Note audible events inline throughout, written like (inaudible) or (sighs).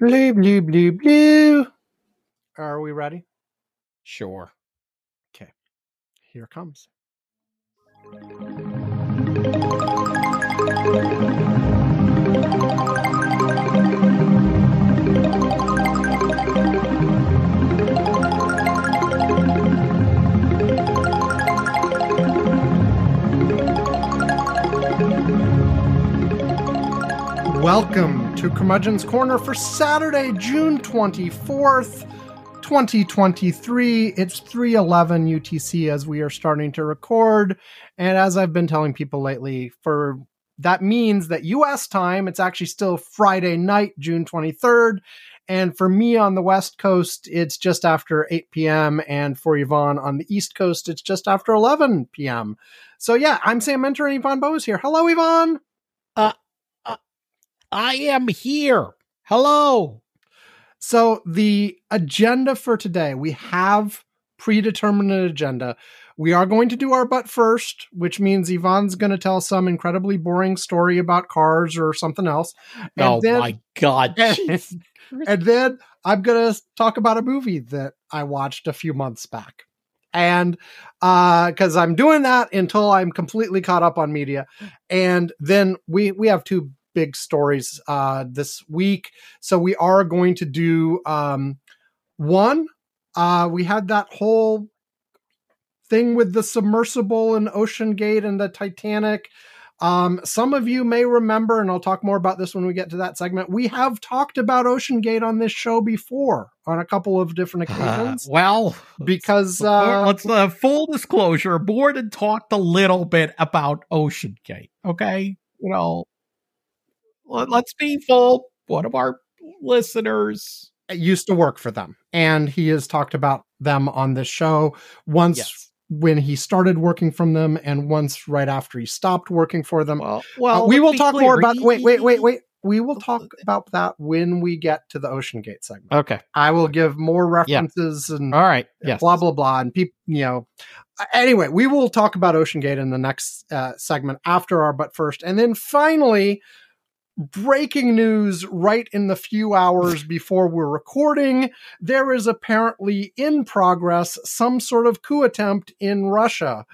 Blue, blue, blue, blue. Are we ready? Sure. Okay. Here comes. Welcome to Curmudgeon's Corner for Saturday, June 24th, 2023. It's 311 UTC as we are starting to record. And as I've been telling people lately, for that means that US time, it's actually still Friday night, June 23rd. And for me on the West Coast, it's just after 8 p.m. And for Ivan on the East Coast, it's just after 11 p.m. So yeah, I'm Sam Minter and Ivan Bose here. Hello, Ivan. I am here. Hello. So the agenda for today, we have predetermined agenda. We are going to do our butt first, which means Ivan's going to tell some incredibly boring story about cars or something else. And oh then, my god. (laughs) and then I'm going to talk about a movie that I watched a few months back. And uh cuz I'm doing that until I'm completely caught up on media. And then we we have two big stories uh, this week. So we are going to do um, one. Uh, we had that whole thing with the submersible and OceanGate and the Titanic. Um, some of you may remember, and I'll talk more about this when we get to that segment. We have talked about OceanGate on this show before on a couple of different occasions. Uh, well, because (laughs) uh, let's uh, full disclosure, board and talked a little bit about Ocean Gate. Okay, you know, let's be full. One of our listeners used to work for them, and he has talked about them on this show once. Yes. When he started working from them, and once right after he stopped working for them. Well, well Uh, we will talk clear, more about. Wait, wait, wait, wait. We will talk (laughs) about that when we get to the OceanGate segment. Okay. I will give more references and All right. Yes. blah blah blah and people you know Uh, anyway we will talk about OceanGate in the next uh, segment after our but first and then finally breaking news right in the few hours before we're recording there is apparently in progress some sort of coup attempt in russia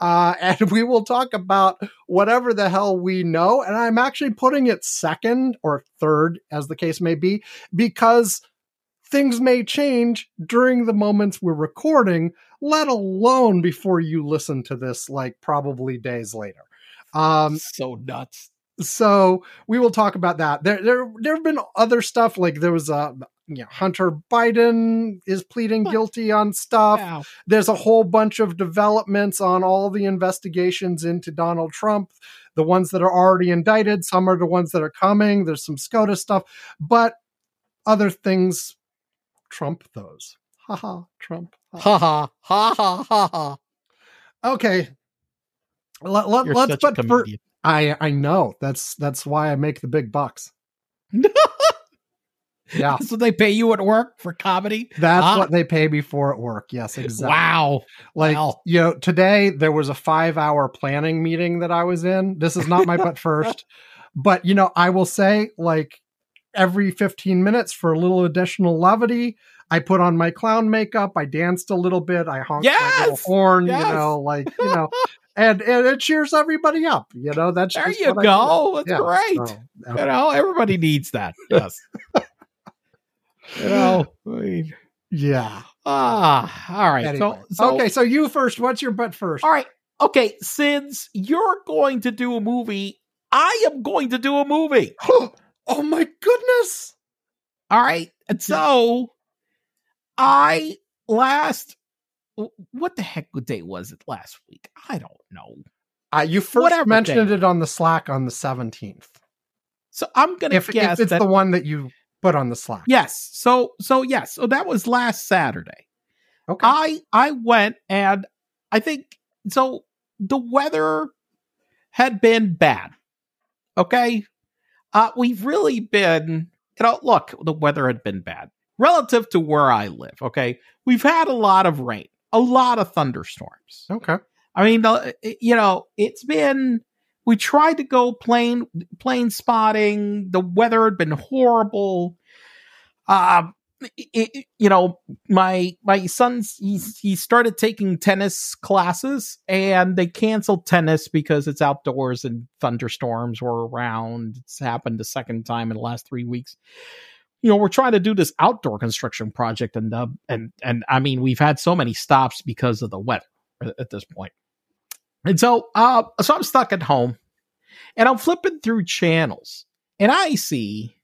uh, (laughs) and we will talk about whatever the hell we know. And I'm actually putting it second or third, as the case may be, because things may change during the moments we're recording, let alone before you listen to this, like probably days later. Um, so nuts. So we will talk about that. There, there, there have been other stuff like there was a, you know, Hunter Biden is pleading What? guilty on stuff. Wow. There's a whole bunch of developments on all the investigations into Donald Trump. The ones that are already indicted, some are the ones that are coming. There's some SCOTUS stuff, but other things trump those. Haha, Trump. Ha ha ha ha ha ha. Okay. Let, let, You're let's such a but for, comedian. I I know that's that's why I make the big bucks. (laughs) Yeah, so they pay you at work for comedy. that's Ah. what they pay me for at work. Yes, exactly. Wow. Like Wow. you know, today there was a five hour planning meeting that I was in. This is not my but (laughs) first, but you know, I will say like every 15 minutes for a little additional levity, I put on my clown makeup, I danced a little bit, I honked my little horn, Yes! you know, like you know, (laughs) and and it cheers everybody up. You know, that's There you I go. That's Yeah, great. so, You know, everybody needs that. Yes. (laughs) you know, I mean, yeah. ah, all right. Anyway. So, so, okay, so you first. What's your butt first? all right. Okay. Since you're going to do a movie, I am going to do a movie. (gasps) oh my goodness! All right. And so I last, what the heck date was it last week? I don't know. Uh, you first Whatever mentioned day. it on the Slack on the seventeenth. So I'm going to If, guess if it's that. the one that you put on the Slack, yes. So, so yes. So that was last Saturday. Okay. I I went and I think so the weather had been bad. Okay? Uh we've really been you know look, the weather had been bad relative to where I live, okay? We've had a lot of rain, a lot of thunderstorms. okay. I mean, you know, it's been we tried to go plane plane spotting, the weather had been horrible. uh, it, it- you know, my my son's he's he started taking tennis classes, and they canceled tennis because it's outdoors and thunderstorms were around. It's happened the second time in the last three weeks. You know, we're trying to do this outdoor construction project, and uh, and and I mean, we've had so many stops because of the weather at, this point. And so, uh, so I'm stuck at home, and I'm flipping through channels, and I see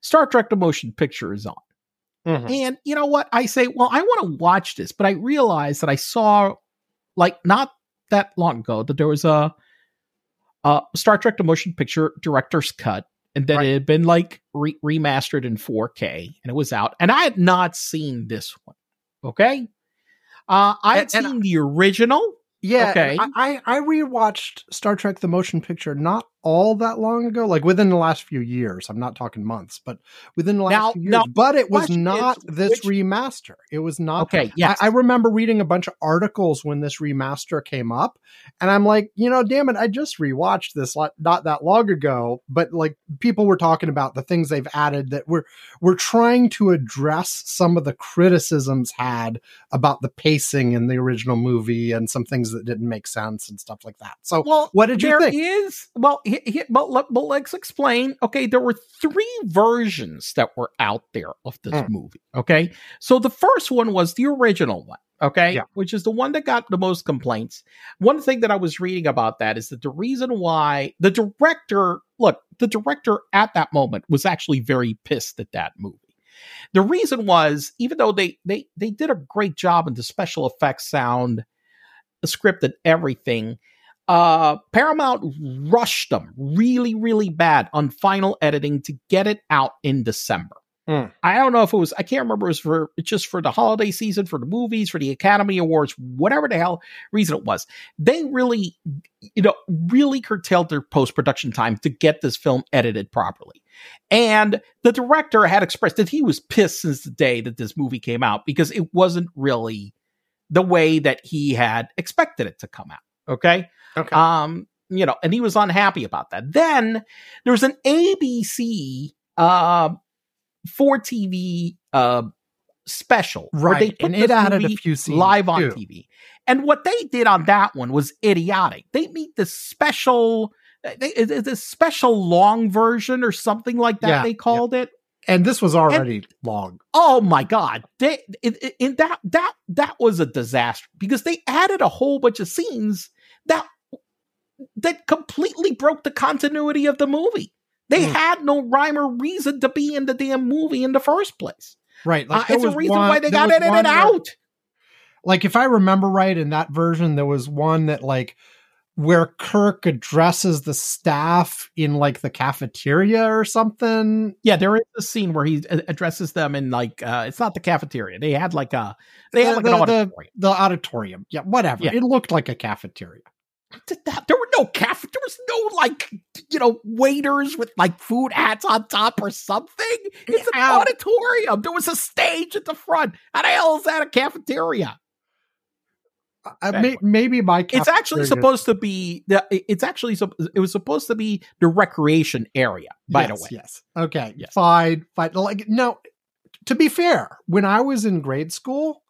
Star Trek: The Motion Picture is on. Mhm. And you know what? I say, well, I want to watch this, but I realize that I saw, like, not that long ago, that there was a, a Star Trek: The Motion Picture director's cut, and that Right. it had been like re- remastered in 4K, and it was out, and I had not seen this one. Okay, uh, I had And- and- seen the original. Yeah, Okay. I, I I rewatched Star Trek: The Motion Picture not all that long ago, like within the last few years. I'm not talking months, but within the last Now- few years. now, but it was not is, this which- remaster. It was not. Okay, yes, I, I remember reading a bunch of articles when this remaster came up, and I'm like, you know, damn it, I just rewatched this not that long ago, but like people were talking about the things they've added that we're we're trying to address some of the criticisms had about the pacing in the original movie and some things that didn't make sense and stuff like that. So, well, what did you think? is well, he, he, but, let, but let's explain. Okay, there were three versions that were out there of this Mm. movie. Okay, so the first one was the original one. Okay, Yeah. which is the one that got the most complaints. One thing that I was reading about that is that the reason why the director, look, the director at that moment was actually very pissed at that movie. The reason was even though they they they did a great job in the special effects sound, the script and everything, uh Paramount rushed them really really bad on final editing to get it out in December. Hmm. I don't know if it was I can't remember it was for just for the holiday season, for the movies, for the Academy Awards, whatever the hell reason it was. They really you know really curtailed their post-production time to get this film edited properly. And the director had expressed that he was pissed since the day that this movie came out because it wasn't really the way that he had expected it to come out. Okay. Okay. Um, you know, and he was unhappy about that. Then there's an ABC uh for TV uh special right. put And it added a few scenes live on too. TV. And what they did on that one was idiotic. They made this special they, a special long version or something like that Yeah, they yeah. called it And this was already long. oh my god they it, it, it- that that that was a disaster because they added a whole bunch of scenes that that completely broke the continuity of the movie they Hmm. had no rhyme or reason to be in the damn movie in the first place Right. uh, it's a reason one- why they got edited where- out like if I remember right in that version, there was one that like where Kirk addresses the staff in like the cafeteria or something. yeah there is a scene where he addresses them in like uh it's not the cafeteria they had like a they had The- like the- an the- auditorium The auditorium. Yeah, whatever. Yeah. It looked like a cafeteria. Did that- there were no cafe there was no like you know waiters with like food hats on top or something it's an Yeah. auditorium there was a stage at the front how the hell is that a cafeteria I, may, maybe my it's actually supposed to be the it's actually it was supposed to be the recreation area by the way Yes. Okay. Yes. Fine. Fine. Like no. To be fair, when I was in grade school,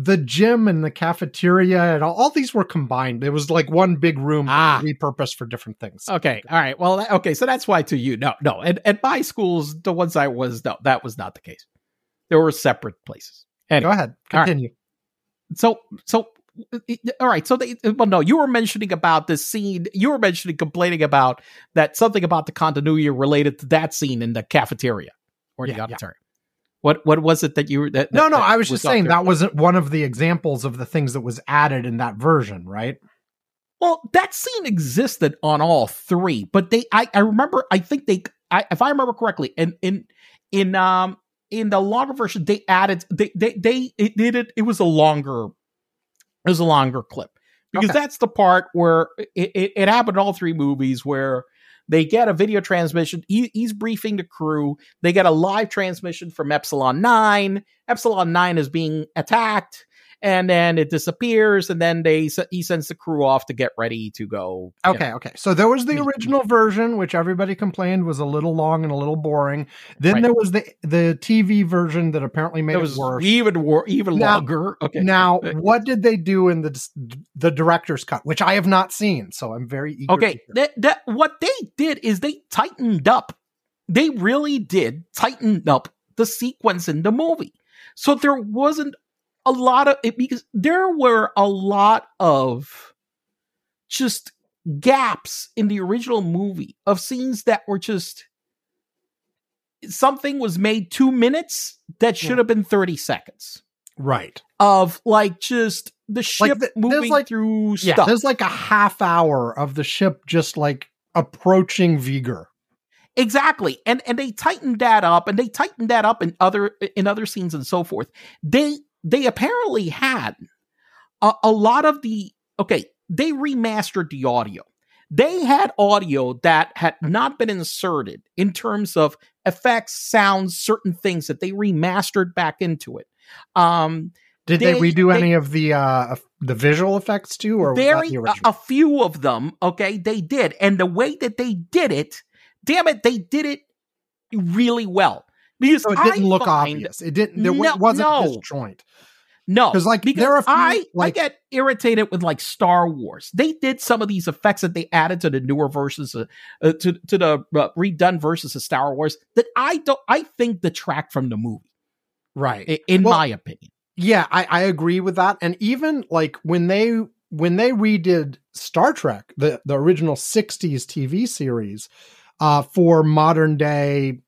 the gym and the cafeteria and all, all these were combined. It was like one big room Ah. repurposed for different things. okay all right well okay so that's why to you no no and at my schools the ones i was no that was not the case there were separate places Go ahead. All right. Continue. so so all right so they well no you were mentioning about this scene you were mentioning complaining about that something about the continuity related to that scene in the cafeteria or the Yeah, yeah. What what was it that you were that, No, that- no, that I was just saying there? that wasn't one of the examples of the things that was added in that version, right? well that scene existed on all three but they i i remember i think they I, if i remember correctly in in in um in the longer version they added they they they it did it it was a longer it was a longer clip because Okay. that's the part where it, it, it happened in all three movies where they get a video transmission he, he's briefing the crew. They get a live transmission from epsilon 9 epsilon 9 is being attacked and then it disappears, and then they he sends the crew off to get ready to go. Okay, know. okay. So there was the mm-hmm. original version, which everybody complained was a little long and a little boring. Then Right. there was the the TV version that apparently made it it, worse. even wor- even Now- longer. Okay, Now, what did they do in the the director's cut, which I have not seen? So I'm very eager. Okay, that, that what they did is they tightened up. They really did tighten up the sequence in the movie. So there wasn't a lot of it because there were a lot of just gaps in the original movie of scenes that were just something was made 2 minutes that should have been 30 seconds right. of like just the ship the- there's moving like- through Yeah, stuff. there's like a half hour of the ship just like approaching V'ger. Exactly. And and they tightened that up and they tightened that up in other in other scenes and so forth. They they apparently had a, a lot of the okay, they remastered the audio. They had audio that had not been inserted in terms of effects, sounds, certain things that they remastered back into it. Um Did they, They- redo they- any of the uh the visual effects too, or very a, a few of them okay they did and the way that they did it damn it they did it really well because so it didn't I look obvious. It didn't. There No, wasn't no. disjoint. no 'Cause, like, because there are few, I, like- I get irritated with like star wars they did some of these effects that they added to the newer versions uh, uh, to, to the uh, redone versions of star wars that i don't i think detract from the movie Right. i- in Well, my opinion Yeah, I, I agree with that. And even like when they when they redid Star Trek, the the original '60s TV series, uh, for modern day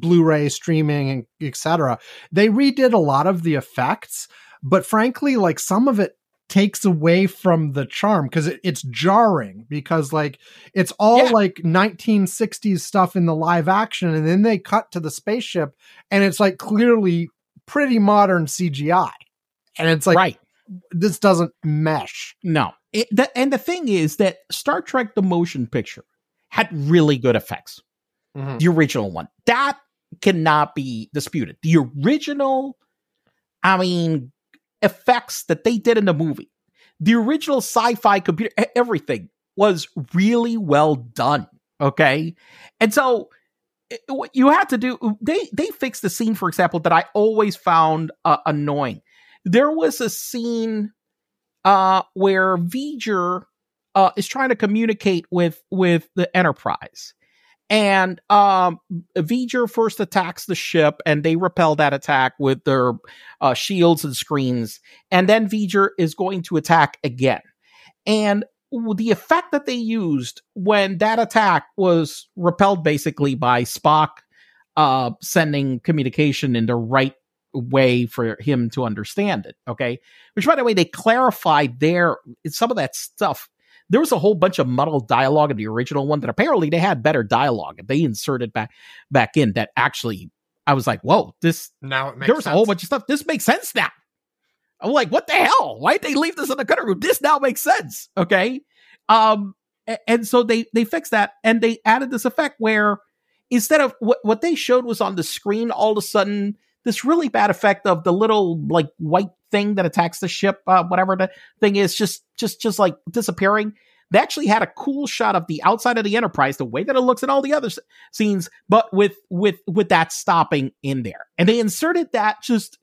Blu-ray streaming and etc., they redid a lot of the effects. But frankly, like some of it takes away from the charm because it, it's jarring because like it's all Yeah. like 1960s stuff in the live action and then they cut to the spaceship and it's like clearly pretty modern CGI. And it's like right this doesn't mesh. No. It, the, and the thing is that Star Trek the motion picture had really good effects. Mm-hmm. The original one. That cannot be disputed. The original, I mean, effects that they did in the movie, the original sci fi computer, everything was really well done. Okay. And so what you had to do, they, they fixed the scene, for example, that I always found uh, annoying. There was a scene uh, where V'ger uh, is trying to communicate with with the Enterprise, and um, V'ger first attacks the ship, and they repel that attack with their uh, shields and screens, and then V'ger is going to attack again, and the effect that they used when that attack was repelled basically by Spock uh, sending communication in the right way for him to understand it. Okay. Which, by the way, they clarified there some of that stuff. There was a whole bunch of muddled dialogue in the original one that apparently they had better dialogue and they inserted back back in that actually I was like, whoa, this Now it makes there was a whole bunch of stuff. This makes sense now. I'm like, what the hell? Why'd they leave this in the cutter room? This now makes sense. Okay. Um, and so they they fixed that and they added this effect where instead of what what they showed was on the screen, all of a sudden this really bad effect of the little like white thing that attacks the ship, uh, whatever the thing is, just just just like disappearing. They actually had a cool shot of the outside of the Enterprise, the way that it looks in all the other s- scenes, but with with with that stopping in there, and they inserted that just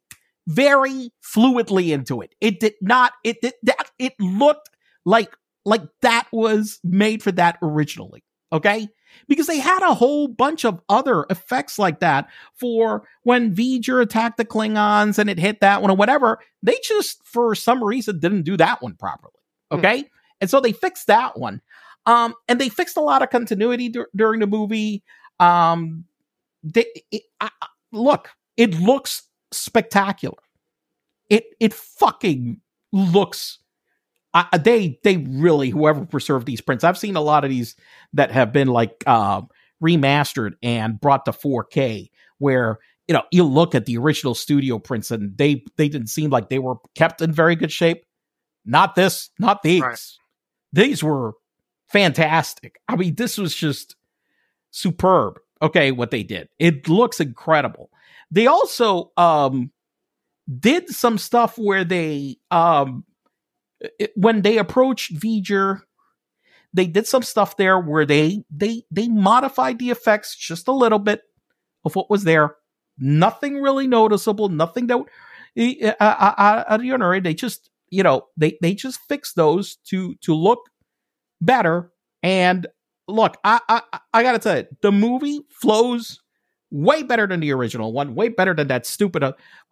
very fluidly into it. It did not. It did that. It looked like like that was made for that originally. Okay, because they had a whole bunch of other effects like that for when V'ger attacked the Klingons and it hit that one or whatever. They just for some reason didn't do that one properly. Okay, and so they fixed that one. Um, and they fixed a lot of continuity dur- during the movie. Um, they it, I, I- look, it looks spectacular. It it fucking looks. I they they really whoever preserved these prints. I've seen a lot of these that have been like uh, remastered and brought to 4K, where you know you look at the original studio prints and they they didn't seem like they were kept in very good shape. Not this, not these. Right. These were fantastic. I mean, this was just superb. Okay, what they did. It looks incredible. They also um did some stuff where they um it, when they approached V'ger, they did some stuff there where they they they modified the effects just a little bit of what was there. Nothing really noticeable. Nothing that uh, uh, they just you know they they just fixed those to to look better. And look, I I I gotta tell you, the movie flows way better than the original one, way better than that stupid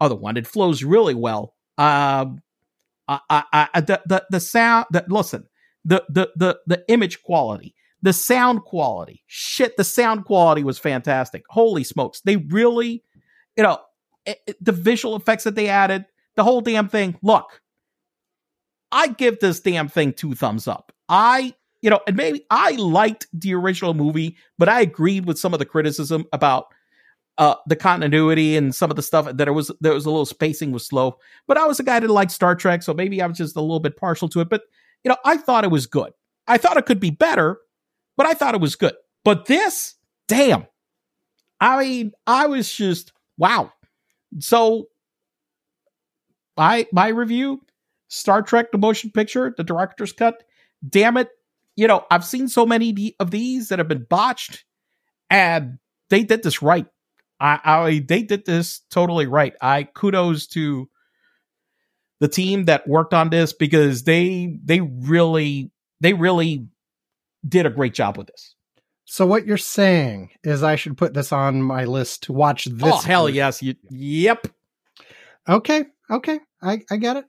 other one. It flows really well. Um, I, I, I, the, the the sound. The, listen, the the the the image quality, the sound quality. Shit, the sound quality was fantastic. Holy smokes, they really, you know, it, it, the visual effects that they added, the whole damn thing. Look, I give this damn thing two thumbs up. I you know, and maybe I liked the original movie, but I agreed with some of the criticism about uh, the continuity and some of the stuff that it was there was a little spacing was slow. But I was a guy that liked Star Trek, so maybe I was just a little bit partial to it. But you know, I thought it was good. I thought it could be better, but I thought it was good. But this, damn, I mean, I was just wow. So, my my review, Star Trek: The Motion Picture, the director's cut. Damn it, you know, I've seen so many of these that have been botched, and they did this right. I, I they did this totally right. I kudos to the team that worked on this because they they really they really did a great job with this. So what you're saying is I should put this on my list to watch this. Oh hell yes! You, yep. Okay. Okay. I I get it.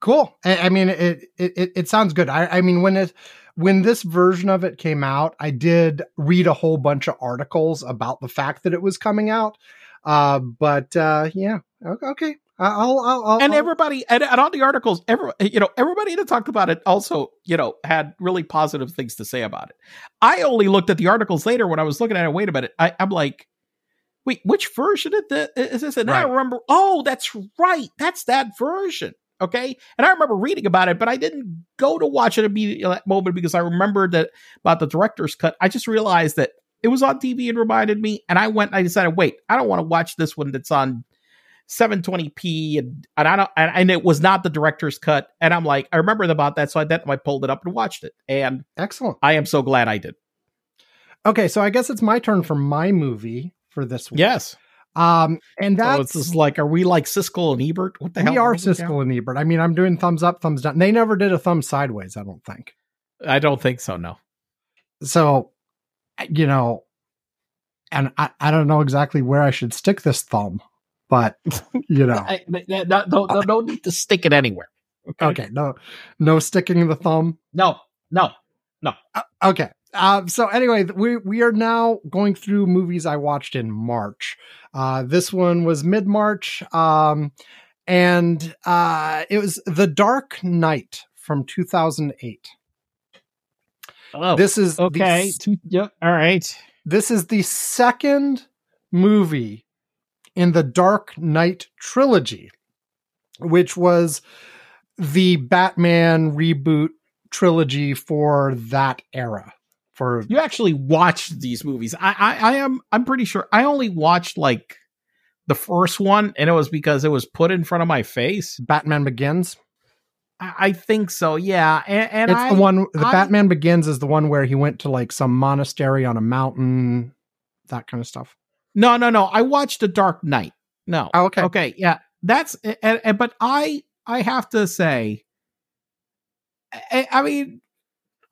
Cool. I, I mean, it, it it sounds good. I I mean, when it when this version of it came out, I did read a whole bunch of articles about the fact that it was coming out. Uh, but uh, yeah, okay. I'll, I'll, I'll, and everybody and, and all the articles, every you know, everybody that talked about it also, you know, had really positive things to say about it. I only looked at the articles later when I was looking at it. Wait a minute, I, am like, wait, which version of the is this? And right. I remember, oh, that's right, that's that version. Okay. And I remember reading about it, but I didn't go to watch it immediately at that moment because I remembered that about the director's cut. I just realized that it was on TV and reminded me. And I went and I decided, wait, I don't want to watch this one that's on 720p and, and I don't and, and, it was not the director's cut. And I'm like, I remembered about that. So I then I pulled it up and watched it. And excellent. I am so glad I did. Okay, so I guess it's my turn for my movie for this week. Yes. Um, and that's so it's just like, are we like Siskel and Ebert? What the we hell? We are Siskel and Ebert. I mean, I'm doing thumbs up, thumbs down. They never did a thumb sideways, I don't think. I don't think so, no. So, you know, and I, I don't know exactly where I should stick this thumb, but you (laughs) know, I, no, no, no, no need to stick it anywhere. Okay? okay, no, no sticking the thumb. No, no, no. Uh, okay, uh, so anyway, we we are now going through movies I watched in March. Uh, this one was mid March, um, and uh, it was The Dark Knight from 2008. Oh, this is okay. The, yep. All right. This is the second movie in the Dark Knight trilogy, which was the Batman reboot trilogy for that era for you actually watched these movies. I, I, I am I'm pretty sure I only watched like the first one, and it was because it was put in front of my face. Batman Begins. I, I think so. Yeah, and, and it's I, the one. The I, Batman Begins is the one where he went to like some monastery on a mountain, that kind of stuff. No, no, no. I watched The Dark Knight. No. Oh, okay. Okay. Yeah. That's. And, and, but I I have to say. I, I mean,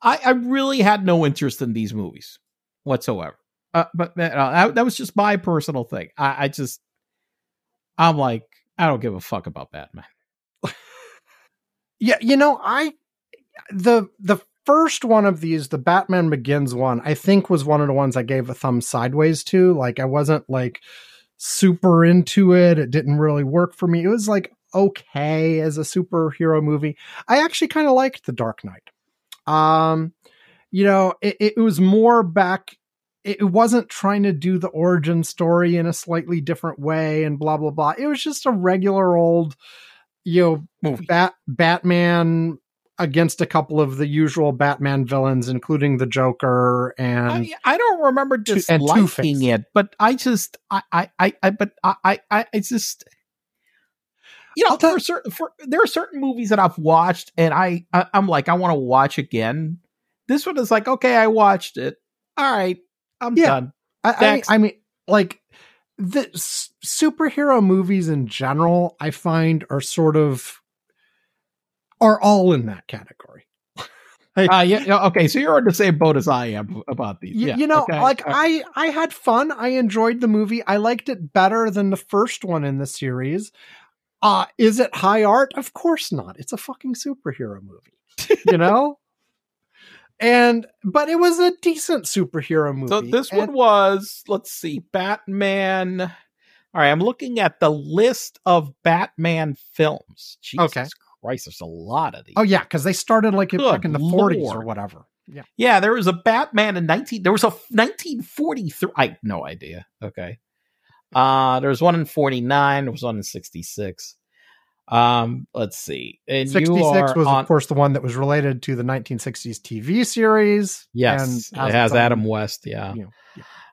I, I really had no interest in these movies whatsoever. Uh, but uh, that, was just my personal thing. I, I just, I'm like, I don't give a fuck about Batman. (laughs) yeah, you know, I the the first one of these, the Batman Begins one, I think was one of the ones I gave a thumb sideways to. Like, I wasn't like super into it. It didn't really work for me. It was like okay as a superhero movie. I actually kind of liked The Dark Knight. Um, you know, it, it was more back. It wasn't trying to do the origin story in a slightly different way and blah blah blah. It was just a regular old, you know, Movie. Bat Batman against a couple of the usual Batman villains, including the Joker and I, I don't remember disliking it, but I just I I I, I but I I I just you know, for certain, for there are certain movies that I've watched, and I, I I'm like, I want to watch again. This one is like, okay, I watched it. All right, I'm Yeah. done. I, I, I mean, like the s- superhero movies in general, I find are sort of are all in that category. (laughs) Uh, yeah, okay, so you're on the same boat as I am about these. Yeah, you know, okay. like Uh, I I had fun. I enjoyed the movie. I liked it better than the first one in the series. Uh is it high art? Of course not. It's a fucking superhero movie. You know? (laughs) and but it was a decent superhero movie. So this and- one was, let's see, Batman. All right, I'm looking at the list of Batman films. Jesus Okay. Christ, there's a lot of these. Oh yeah, because they started like in, like in the 40s or whatever. Yeah. Yeah, there was a Batman in 19 there was a 1943 I no idea. Okay. Uh there was one in 49, there was one in 66. Um let's see. And you 66 are was on, of course the one that was related to the 1960s TV series. Yes, it has Adam West, yeah. know,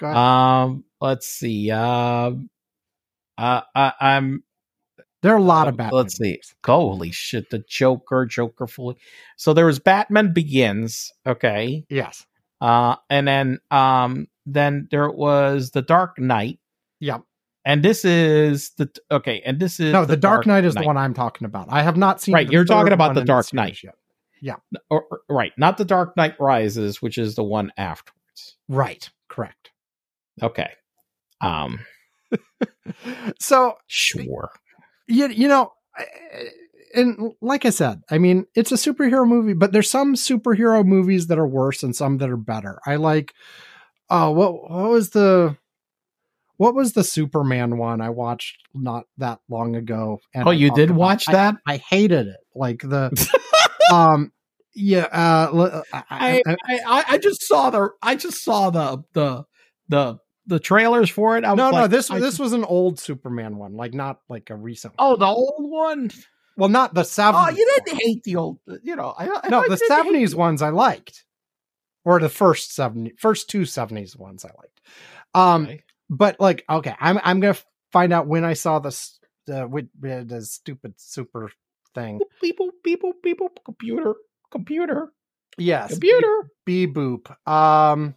yeah. Um let's see. Um uh, I, I'm there are a lot of Batman. Let's see. Holy shit, the Joker, Joker fully. So there was Batman Begins, okay. Yes. Uh and then um then there was The Dark Knight. Yep. And this is the okay, and this is No, the Dark Knight is the one I'm talking about. I have not seen. Right, the you're talking about the Dark Knight. Yet. or, or- right, not the Dark Knight Rises, which is the one afterwards. Right. Correct. Okay. Um (laughs) So sure. you you know, and like I said, I mean, it's a superhero movie, but there's some superhero movies that are worse and some that are better. I like. Oh, what what was the what was the Superman one I watched not that long ago? Oh, I you did watch I- that? I hated it. Like the (laughs) um yeah uh l- I, I, I- I I I just saw the I just saw the the the the trailers for it. I was no no this I this was an old Superman one like not like a recent oh the old one. well not the 70s Oh, you didn't hate the old. You know, I, I no the 70s ones I liked or the first 70 first two 70s ones I liked um Okay but like, okay, I'm I'm gonna find out when I saw this the stupid super thing. People, people, people, computer computer. Yes, computer. Beep boop. Um,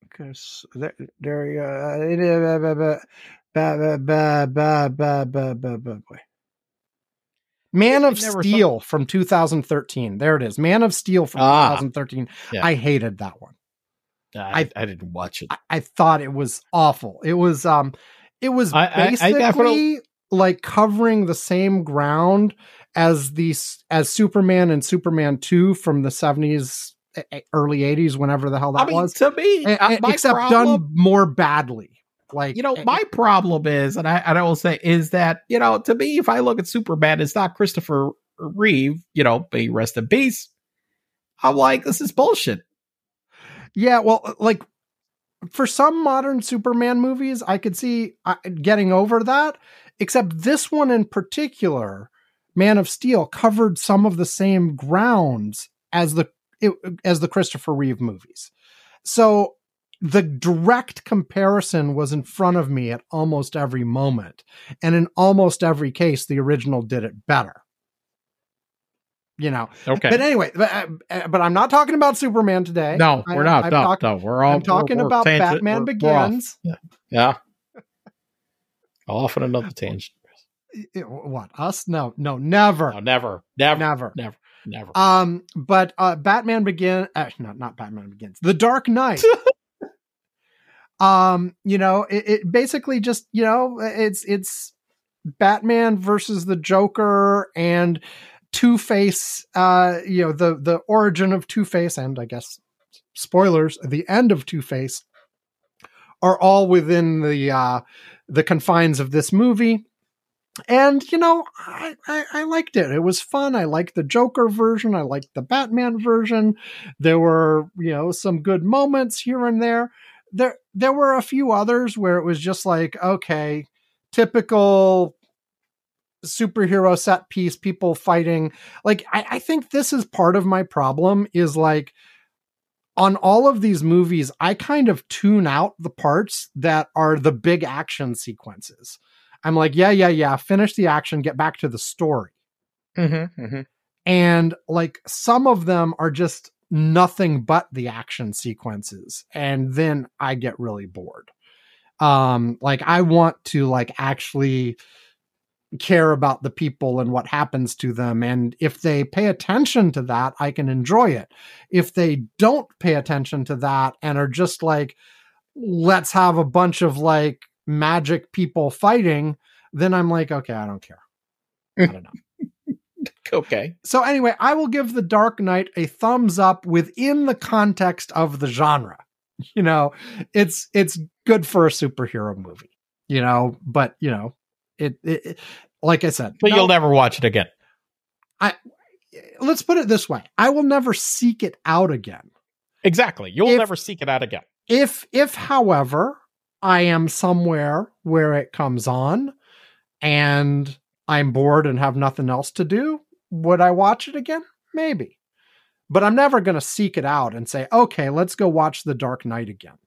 because there, there you go. Man of Steel thought. from 2013. There it is. Man of Steel from ah, 2013. Yeah. I hated that one. I, I didn't watch it. I, I thought it was awful. It was um it was I- I- I basically like covering the same ground as these as Superman and Superman 2 from the 70s eh, early 80s whenever the hell that I mean, was. to me, Eh, uh, except problem, done more badly. Like You know, my problem is, and I and I will say, is that you know, to me, if I look at Superman, it's not Christopher Reeve. You know, he rest in peace. I'm like, this is bullshit. Yeah, well, like for some modern Superman movies, I could see uh, getting over that. Except this one in particular, Man of Steel, covered some of the same grounds as the as the Christopher Reeve movies. So the direct comparison was in front of me at almost every moment, and in almost every case, the original did it better. You know, Okay. but anyway, but, uh, but I'm not talking about Superman today. no, we're not. No, talk- no, we're all. I'm talking we're- we're about tangent- Batman we're- we're. Begins. Yeah. Off on another tangent. What us? No, no, never, No, never, never, never. never, never. Um, but uh, Batman Begin. Uh, no, not Batman Begins. The Dark Knight. (laughs) um, you know, it, it basically just you know it's it's Batman versus the Joker and Two Face. Uh, you know the the origin of Two Face and I guess spoilers the end of Two Face are all within the uh the confines of this movie. And you know I, I i liked it. It was fun. I liked the joker version. I liked the batman version. There were you know some good moments here and there. There there were a few others where it was just like okay typical superhero set piece people fighting like i, I think this is part of my problem is like on all of these movies i kind of tune out the parts that are the big action sequences I'm like, yeah, yeah, yeah, finish the action, get back to the story. Mm-hmm, mm-hmm. And like some of them are just nothing but the action sequences. And then I get really bored. Um, like I want to like actually care about the people and what happens to them. And if they pay attention to that, I can enjoy it. If they don't pay attention to that and are just like, let's have a bunch of like magic people fighting, then I'm like, okay, I don't care. I don't know. (laughs) Okay. so anyway, I will give The Dark Knight a thumbs up within the context of the genre. You know, it's it's good for a superhero movie. You know, but you know, it, it, it like I said, But no- you'll never watch it again. I let's put it this way: I will never seek it out again. Exactly. You'll If- never seek it out again. If, if, however, I am somewhere where it comes on and I'm bored and have nothing else to do, would I watch it again? Maybe. But I'm never going to seek it out and say, okay, let's go watch The Dark Knight again.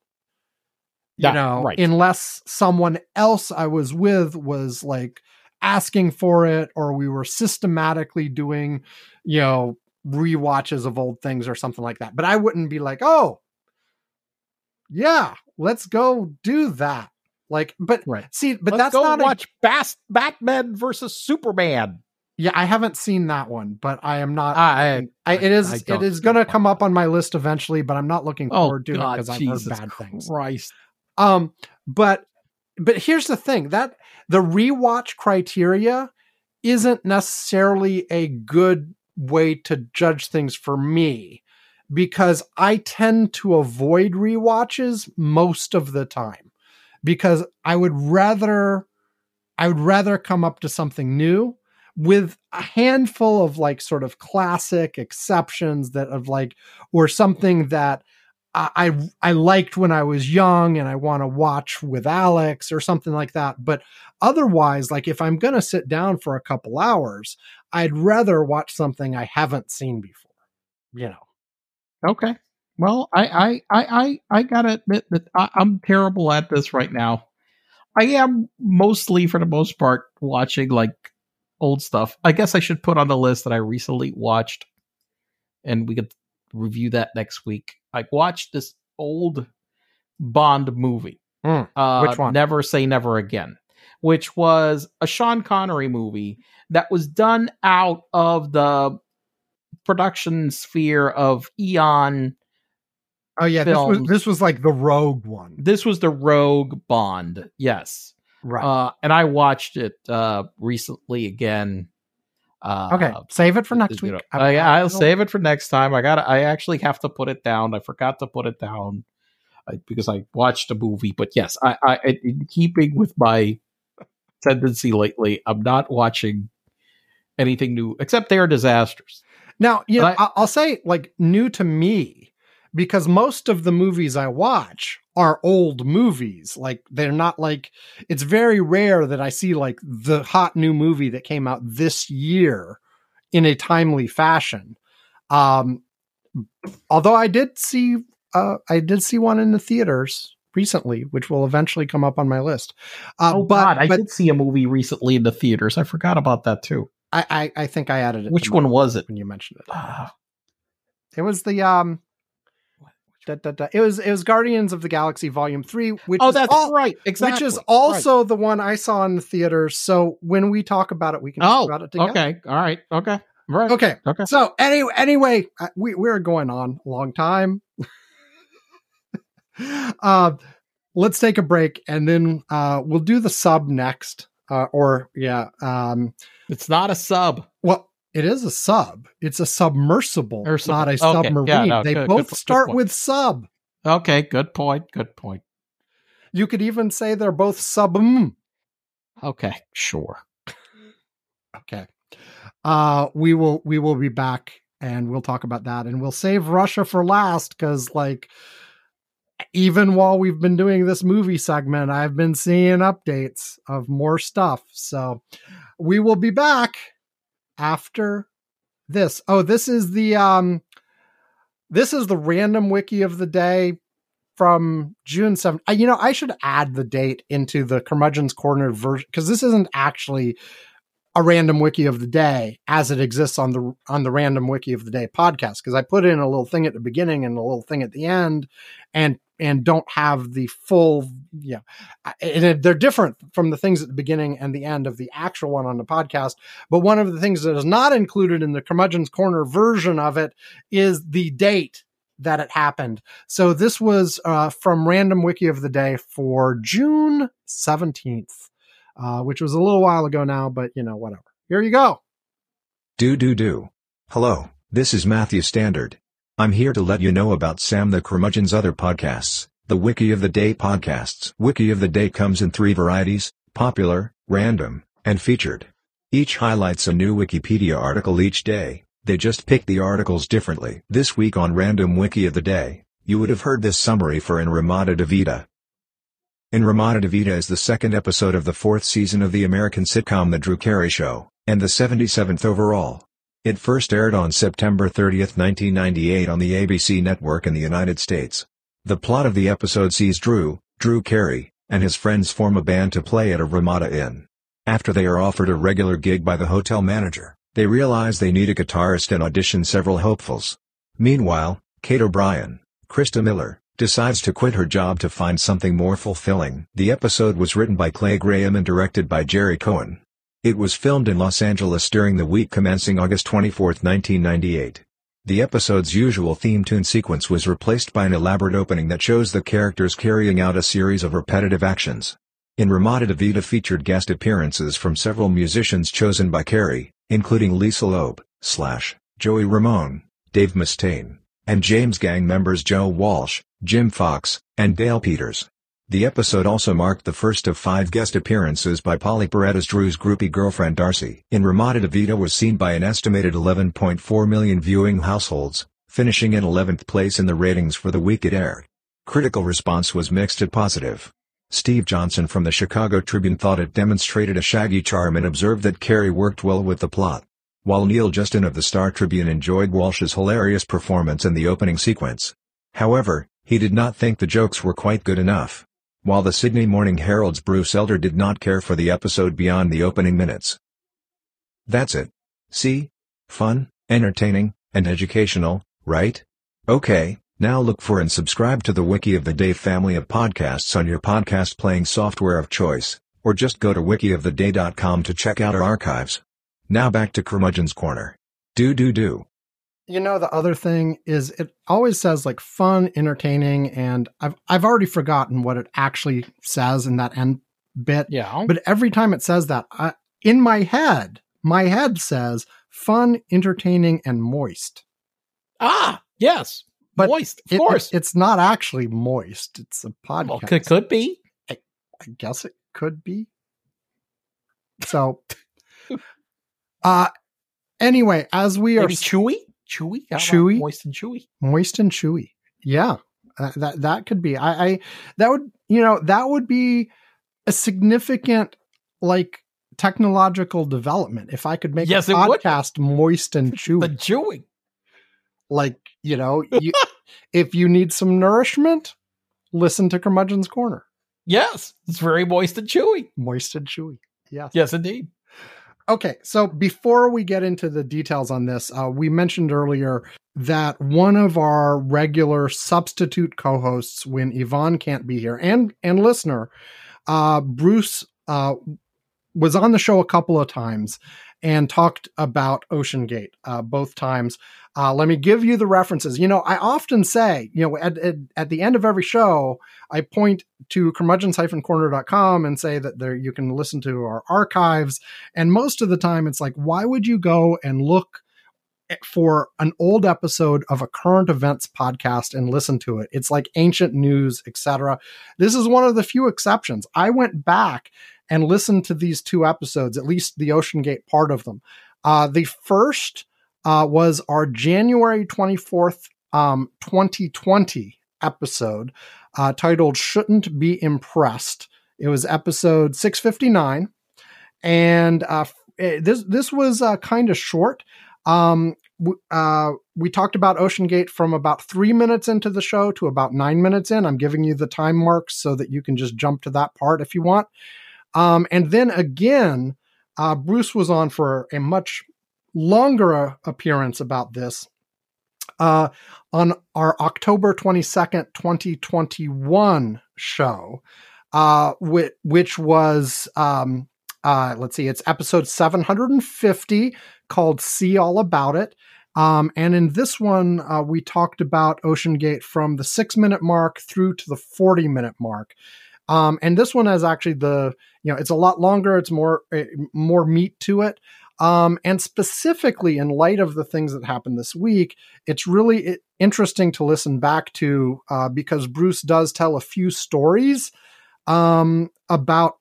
You Yeah, know, right. unless someone else I was with was like asking for it or we were systematically doing, you know, rewatches of old things or something like that. But I wouldn't be like, oh, yeah, let's go do that. Like, but Right. see, but Let's that's not a, watch Bas- Batman versus Superman. yeah, I haven't seen that one, but I am not. I, I, it is I it is going to come up on my list eventually, but I'm not looking oh forward to it because I've heard bad things. Christ. Um, but but here's the thing that the rewatch criteria isn't necessarily a good way to judge things for me because I tend to avoid rewatches most of the time because I would rather I would rather come up to something new with a handful of like sort of classic exceptions that of like or something that I I liked when I was young and I want to watch with Alex or something like that. But otherwise, like if I'm going to sit down for a couple hours, I'd rather watch something I haven't seen before. You know. Okay. Well, I I I I, I gotta admit that I, I'm terrible at this right now. I am mostly, for the most part, watching like old stuff. I guess I should put on the list that I recently watched, and we could review that next week. I watched this old Bond movie. Hmm. Uh, Which one? Never Say Never Again, which was a Sean Connery movie that was done out of the production sphere of Eon. Oh yeah, this was this was like the Rogue one, This was the Rogue Bond, yes. right? Uh, and I watched it uh, recently again. Uh, okay, save it for next you week. know, I, I'll save it for next time. I got. I actually have to put it down. I forgot to put it down I, because I watched a movie. But yes, I, I in keeping with my tendency lately, I'm not watching anything new except they are disasters. Now, you know, I- I, I'll say like new to me because most of the movies I watch are old movies. Like they're not like it's very rare that I see like the hot new movie that came out this year in a timely fashion. Um although I did see uh I did see one in the theaters recently, which will eventually come up on my list. Uh, oh but God, I but did see a movie recently in the theaters. I forgot about that too. I, I I think I added it. Which one was it? when you mentioned it? Ah, It was the um. Da, da, da. It was it was Guardians of the Galaxy Volume Three, which oh, that's al- right. Exactly. which is Right. also the one I saw in the theater. So when we talk about it, we can Oh, talk about it together. okay. All right. Okay. Right. Okay. Okay. So anyway, anyway, we we're going on a long time. (laughs) uh, let's take a break and then uh, we'll do the sub next. Uh, or yeah, um, It's not a sub. It is a sub. It's a submersible, Or sub- not a okay. submarine. Yeah, no, they good- both good- good start point. with sub. Okay. Good point. Good point. You could even say they're both sub. Okay. Sure. Okay. Uh, we will we will be back and we'll talk about that and we'll save Russia for last because like even while we've been doing this movie segment, I've been seeing updates of more stuff. So we will be back after this. Oh, this is the um this is the random wiki of the day from June 7th. You know, I should add the date into the Curmudgeon's Corner version because this isn't actually a random wiki of the day as it exists on the on the random wiki of the day podcast because I put in a little thing at the beginning and a little thing at the end and and don't have the full yeah and they're different from the things at the beginning and the end of the actual one on the podcast but one of the things that is not included in the curmudgeon's corner version of it is the date that it happened so this was uh, from random wiki of the day for june 17th uh, which was a little while ago now, but you know, whatever. Here you go. Do do do. Hello, this is Matthew Standard. I'm here to let you know about Sam the Curmudgeon's other podcasts, the Wiki of the Day podcasts. Wiki of the Day comes in three varieties, popular, random, and featured. Each highlights a new Wikipedia article each day, they just pick the articles differently. This week on Random Wiki of the Day, you would have heard this summary for In Ramada Vida. In Ramada Vida is the second episode of the fourth season of the American sitcom The Drew Carey Show, and the 77th overall. It first aired on September 30, 1998 on the ABC network in the United States. The plot of the episode sees Drew, Drew Carey, and his friends form a band to play at a Ramada Inn. After they are offered a regular gig by the hotel manager, they realize they need a guitarist and audition several hopefuls. Meanwhile, Kate O'Brien, Christa Miller, decides to quit her job to find something more fulfilling. The episode was written by Clay Graham and directed by Gerry Cohen. It was filmed in Los Angeles during the week commencing August 24, 1998. The episode's usual theme tune sequence was replaced by an elaborate opening that shows the characters carrying out a series of repetitive actions. In Ramada Vida featured guest appearances from several musicians chosen by Carey, including Lisa Loeb, Slash, Joey Ramone, Dave Mustaine, and James Gang members Joe Walsh, Jim Fox, and Dale Peters. The episode also marked the first of five guest appearances by Pauley Perrette as Drew's groupie girlfriend Darcy. In Ramada Vida was seen by an estimated 11.4 million viewing households, finishing in 11th place in the ratings for the week it aired. Critical response was mixed to positive. Steve Johnson from the Chicago Tribune thought it demonstrated a shaggy charm and observed that Carey worked well with the plot while Neal Justin of the Star Tribune enjoyed Walsh's hilarious performance in the opening sequence. However, he did not think the jokes were quite good enough. While the Sydney Morning Herald's Bruce Elder did not care for the episode beyond the opening minutes. That's it. See? Fun, entertaining, and educational, right? Okay, now look for and subscribe to the Wiki of the Day family of podcasts on your podcast playing software of choice, or just go to wikioftheday.com to check out our archives. Now back to Curmudgeon's Corner. Do do do. You know the other thing is it always says like fun, entertaining, and I've I've already forgotten what it actually says in that end bit. Yeah. But every time it says that, I, in my head, my head says fun, entertaining, and moist. Ah, yes. But moist, of it, course. It, it's not actually moist. It's a podcast. well, could, could be. I guess it could be. So (laughs) uh anyway, as we are chewy? Chewy? How Chewy? Moist and chewy. moist and chewy. Yeah. Uh, that that could be. I, I that would you know that would be a significant like technological development if I could make Yes, a it would. podcast moist and chewy, (laughs) The chewy. chewing. like you know, (laughs) you, if you need some nourishment, listen to Curmudgeon's Corner. Yes. It's very moist and chewy. Moist and chewy. Yes. Yes, indeed. Okay, so before we get into the details on this, uh, we mentioned earlier that one of our regular substitute co-hosts, when Ivan can't be here, and and listener, uh, Bruce uh, was on the show a couple of times and talked about OceanGate uh, both times. Uh, let me give you the references. You know, I often say, you know, at, at, at the end of every show, I point to curmudgeons-corner.com and say that there you can listen to our archives. And most of the time, it's like, why would you go and look for an old episode of a current events podcast and listen to it? It's like ancient news, etc. This is one of the few exceptions. I went back and listen to these two episodes, at least the OceanGate part of them. Uh, the first uh, was our January 24th, um, 2020 episode uh, titled Shouldn't Be Impressed. It was episode 659. And uh, eh, this, this was uh, kind of short. Um, uh, we talked about OceanGate from about three minutes into the show to about nine minutes in. I'm giving you the time marks so that you can just jump to that part if you want. Um, and then again, uh, Bruce was on for a much longer uh, appearance about this uh, on our October 22nd, 2021 show, uh, which, which was, um, uh, let's see, it's episode 750 called See All About It. Um, and in this one, uh, we talked about OceanGate from the six minute mark through to the 40 minute mark. Um, and this one has actually the, you know, it's a lot longer. It's more, uh, more meat to it. Um, and specifically in light of the things that happened this week, it's really interesting to listen back to uh, because Bruce does tell a few stories um, about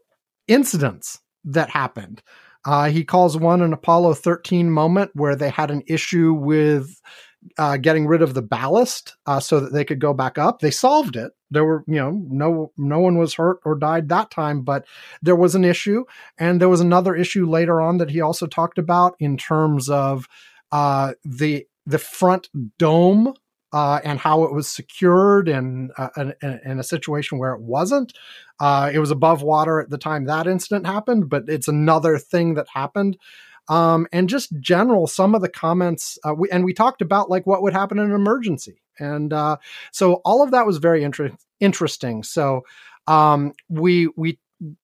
incidents that happened. Uh, he calls one an Apollo 13 moment where they had an issue with uh, getting rid of the ballast uh, so that they could go back up. They solved it. There were, you know, no no one was hurt or died that time, but there was an issue, and there was another issue later on that he also talked about in terms of uh, the the front dome uh, and how it was secured and uh, in, in, a situation where it wasn't. Uh, it was above water at the time that incident happened, but it's another thing that happened. Um, and just general, some of the comments, uh, we, and we talked about like what would happen in an emergency. And uh, so all of that was very inter- interesting. So um, we, we,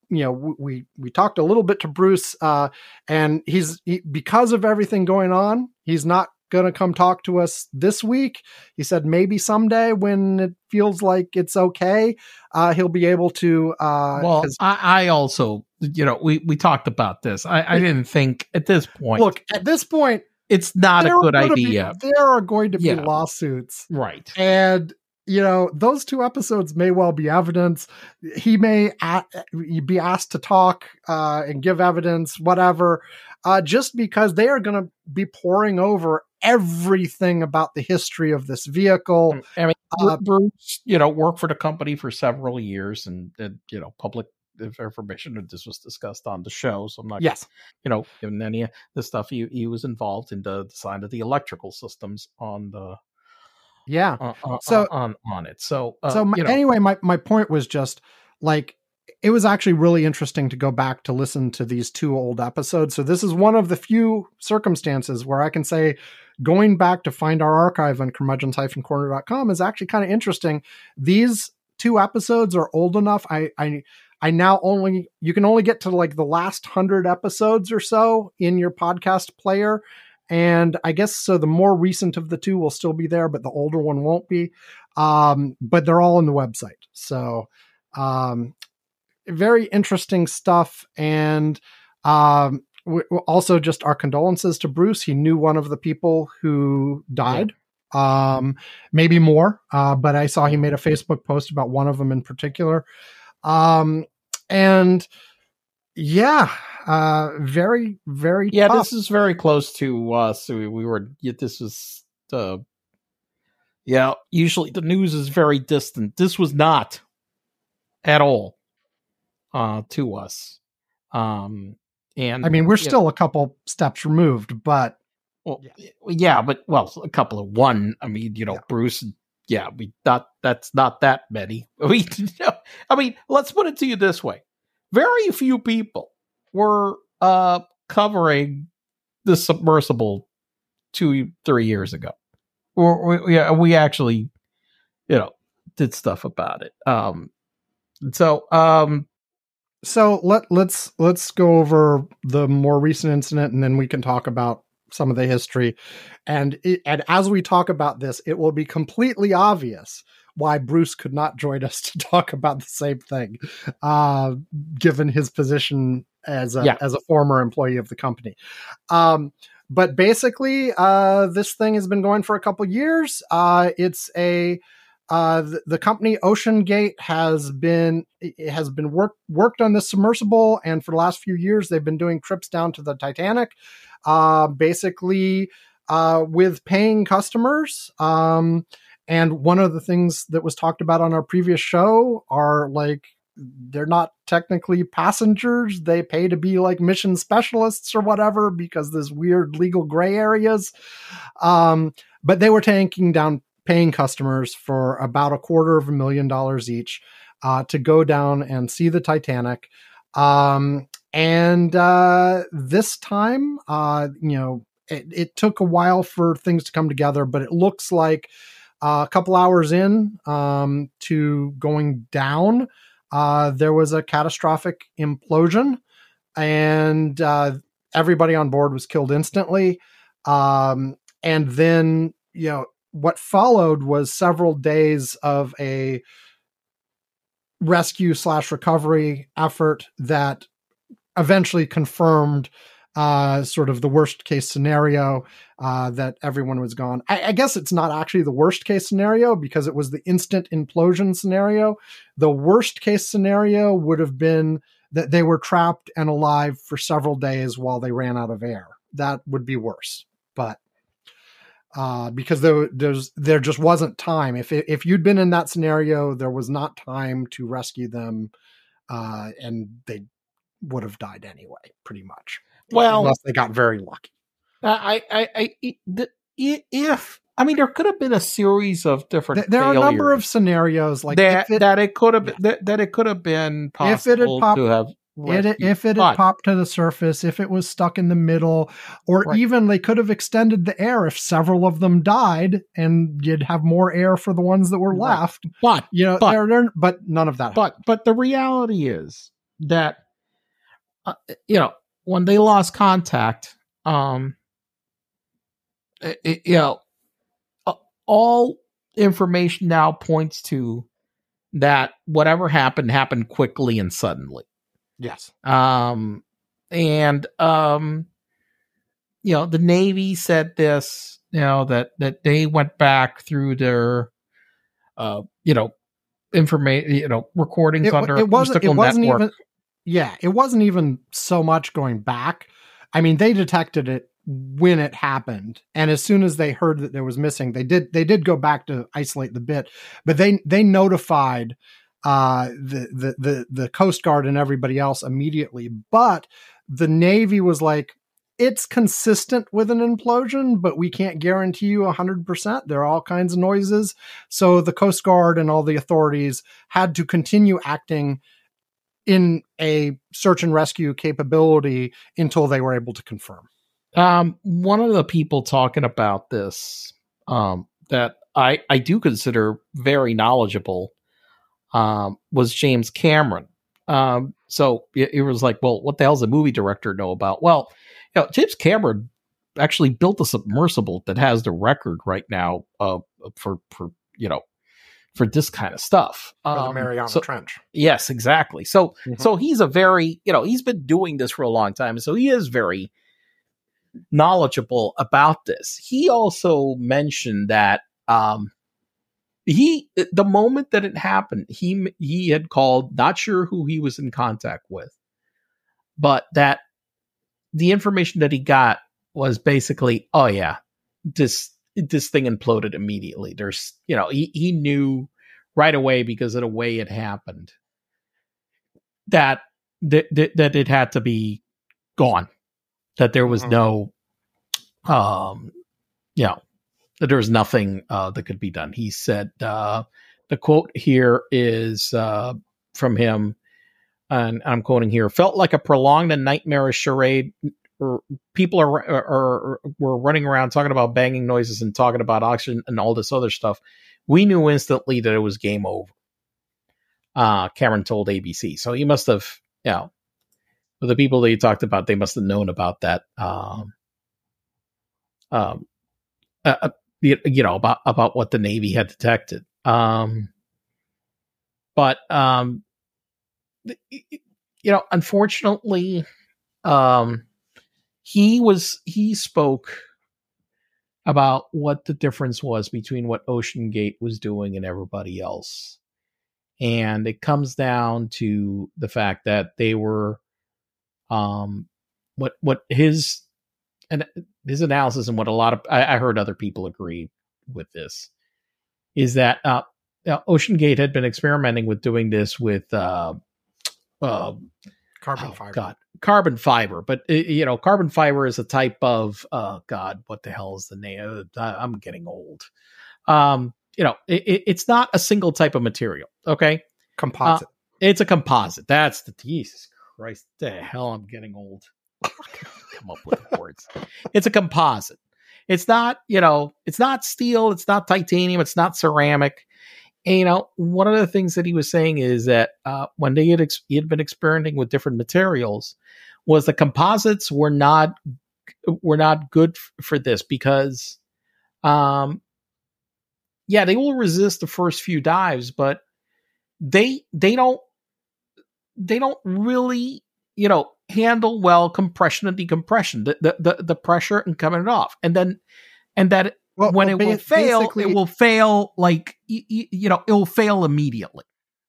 you know, we we talked a little bit to Bruce, uh, and he's he, because of everything going on, he's not going to come talk to us this week. He said maybe someday when it feels like it's okay, uh, he'll be able to. Uh, well, I, I, also, you know, we, we talked about this. I, I didn't think at this point. Look, at this point, it's not a good idea. Be, there are going to be yeah. lawsuits. Right. And you know those two episodes may well be evidence he may a- be asked to talk uh, and give evidence whatever uh, just because they are going to be pouring over everything about the history of this vehicle. I mean, uh, Bruce, you know, worked for the company for several years and, and you know, public information that this was discussed on the show. So I'm not, yes, you know, given any of the stuff he, he was involved in the design of the electrical systems on the, yeah, uh, uh, so on, on it. So, uh, so my, you know, anyway, my, my point was just like, it was actually really interesting to go back to listen to these two old episodes. So this is one of the few circumstances where I can say going back to find our archive on curmudgeons-corner.com is actually kind of interesting. These two episodes are old enough. I, I, I now only, you can only get to like the last hundred episodes or so in your podcast player. And I guess so the more recent of the two will still be there, but the older one won't be. Um, but they're all on the website. So, um, very interesting stuff. And, um, also just our condolences to Bruce. He knew one of the people who died. Yeah. Um, maybe more, uh, but I saw he made a Facebook post about one of them in particular. Um, and yeah, uh, very, very. Yeah, tough. this is very close to us. we, we were. This was Uh, Yeah, usually the news is very distant. This was not at all uh, to us. Um, and I mean, we're still know, a couple steps removed, but well, yeah. yeah. but well, a couple of one. I mean, you know, yeah. Bruce. Yeah, we not that's not that many. (laughs) We, I mean, let's put it to you this way: very few people were uh covering the submersible two, three years ago. Or we, yeah, we actually, you know, did stuff about it. Um, so um, so let let's let's go over the more recent incident and then we can talk about some of the history. And it, and as we talk about this it will be completely obvious why Bruce could not join us (laughs) to talk about the same thing uh, given his position as a yeah. as a former employee of the company. Um, but basically uh, this thing has been going for a couple years. Uh, it's a uh, the, the, company OceanGate has been has been work, worked on this submersible, and for the last few years, they've been doing trips down to the Titanic, uh, basically uh, with paying customers. Um, and one of the things that was talked about on our previous show are like they're not technically passengers. They pay to be like mission specialists or whatever because there's weird legal gray areas. Um, but they were taking down paying customers for about a quarter of a million dollars each uh, to go down and see the Titanic. Um, and uh, this time, uh, you know, it, it, took a while for things to come together, but it looks like uh, a couple hours in um, to going down, uh, there was a catastrophic implosion, and uh, everybody on board was killed instantly. Um, and then, you know, what followed was several days of a rescue slash recovery effort that eventually confirmed uh, sort of the worst case scenario uh, that everyone was gone. I, I, guess it's not actually the worst case scenario because it was the instant implosion scenario. The worst case scenario would have been that they were trapped and alive for several days while they ran out of air. That would be worse. But uh, because there, there's there just wasn't time. If if you'd been in that scenario, there was not time to rescue them, uh, and they would have died anyway, pretty much. Well, unless they got very lucky. I, I, I, if I mean, there could have been a series of different. There are a number of scenarios like that. It, that it could have yeah. that, that, it could have been possible if it had popped, to have. It, if it had popped to the surface, if it was stuck in the middle, or right. even they could have extended the air if several of them died, and you'd have more air for the ones that were right. left. But you know, but, they're, they're, but none of that. But happened. but the reality is that uh, you know when they lost contact, um, it, it, you know, all information now points to that whatever happened happened quickly and suddenly. Yes. Um, and um, you know, the Navy said this, you know, that that they went back through their, uh, you know, information, you know, recordings it, on their it wasn't, it wasn't network. even yeah, it wasn't even so much going back. I mean, they detected it when it happened, and as soon as they heard that there was missing, they did they did go back to isolate the bit, but they they notified uh, the the the the Coast Guard and everybody else immediately. But the Navy was like, it's consistent with an implosion, but we can't guarantee you 100%. There are all kinds of noises. So the Coast Guard and all the authorities had to continue acting in a search and rescue capability until they were able to confirm. Um, one of the people talking about this um, that I, I do consider very knowledgeable um, was James Cameron. Um, so it, it, was like, well, what the hell does a movie director know about? Well, you know, James Cameron actually built a submersible that has the record right now uh, for for you know for this kind of stuff. Um, the Mariana so, Trench. Yes, exactly. So mm-hmm. so he's a very, you know, he's been doing this for a long time. So he is very knowledgeable about this. He also mentioned that um he the moment that it happened, he he had called, not sure who he was in contact with, but that the information that he got was basically, oh yeah, this this thing imploded immediately. There's, you know, he, he knew right away because of the way it happened that that, that it had to be gone. That there was mm-hmm. no, um, you know, that there was nothing uh, that could be done. He said uh, the quote here is uh, from him, and I'm quoting here: "Felt like a prolonged and nightmarish charade people are, are, are were running around talking about banging noises and talking about oxygen and all this other stuff. We knew instantly that it was game over. Uh, Cameron told ABC. So he must have, you know, the people that he talked about, they must have known about that. Um, um, uh, uh you, know about about what the Navy had detected. Um, but um, you know, unfortunately, um, he was he spoke about what the difference was between what OceanGate was doing and everybody else. And it comes down to the fact that they were um what what his and his analysis and what a lot of I, I heard other people agree with this is that uh, OceanGate had been experimenting with doing this with uh, uh, Carbon oh, fiber. God, carbon fiber. But uh, you know, carbon fiber is a type of uh, God. What the hell is the name? Uh, I'm getting old. Um, you know, it, it, it's not a single type of material. Okay, Composite. it's a composite. That's the Jesus Christ. The hell, I'm getting old. (laughs) (laughs) Come up with words. It's a composite. It's not, you know, it's not steel. It's not titanium. It's not ceramic. And, you know, one of the things that he was saying is that uh, when they had, ex- he had been experimenting with different materials, was the composites were not were not good f- for this because, um, yeah, they will resist the first few dives, but they they don't they don't really you know handle well compression and decompression the the the, the pressure and coming it off. And then and that well, when well, it will fail it will fail like y- y- you know it will fail immediately.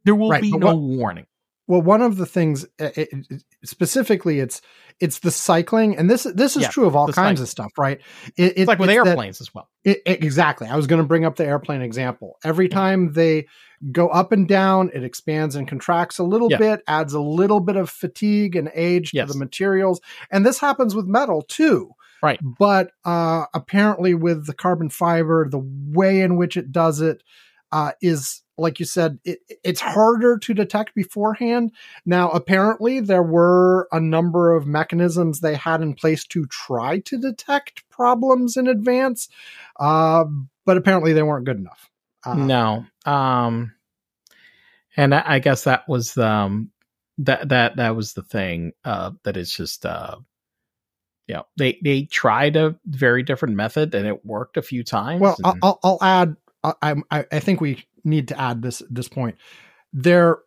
There will Right, be no what- warning Well, one of the things uh, it, it- specifically, it's it's the cycling, and this this is Yeah, true of all kinds cycling. of stuff, right? It, it's like with that- airplanes as well It, it- exactly. I was going to bring up the airplane example. Every time they go up and down, it expands and contracts a little Yeah. bit, adds a little bit of fatigue and age Yes. to the materials. And this happens with metal too. Right. But uh, apparently, with the carbon fiber, the way in which it does it uh, is, like you said, it, it's harder to detect beforehand. Now, apparently, there were a number of mechanisms they had in place to try to detect problems in advance, uh, but apparently they weren't good enough. Uh, no um and I, I guess that was um that that that was the thing uh that it's just uh you know they they tried a very different method and it worked a few times Well, I'll, and- I'll, I'll add. I, I'm- I, I think we need to add this this point. There,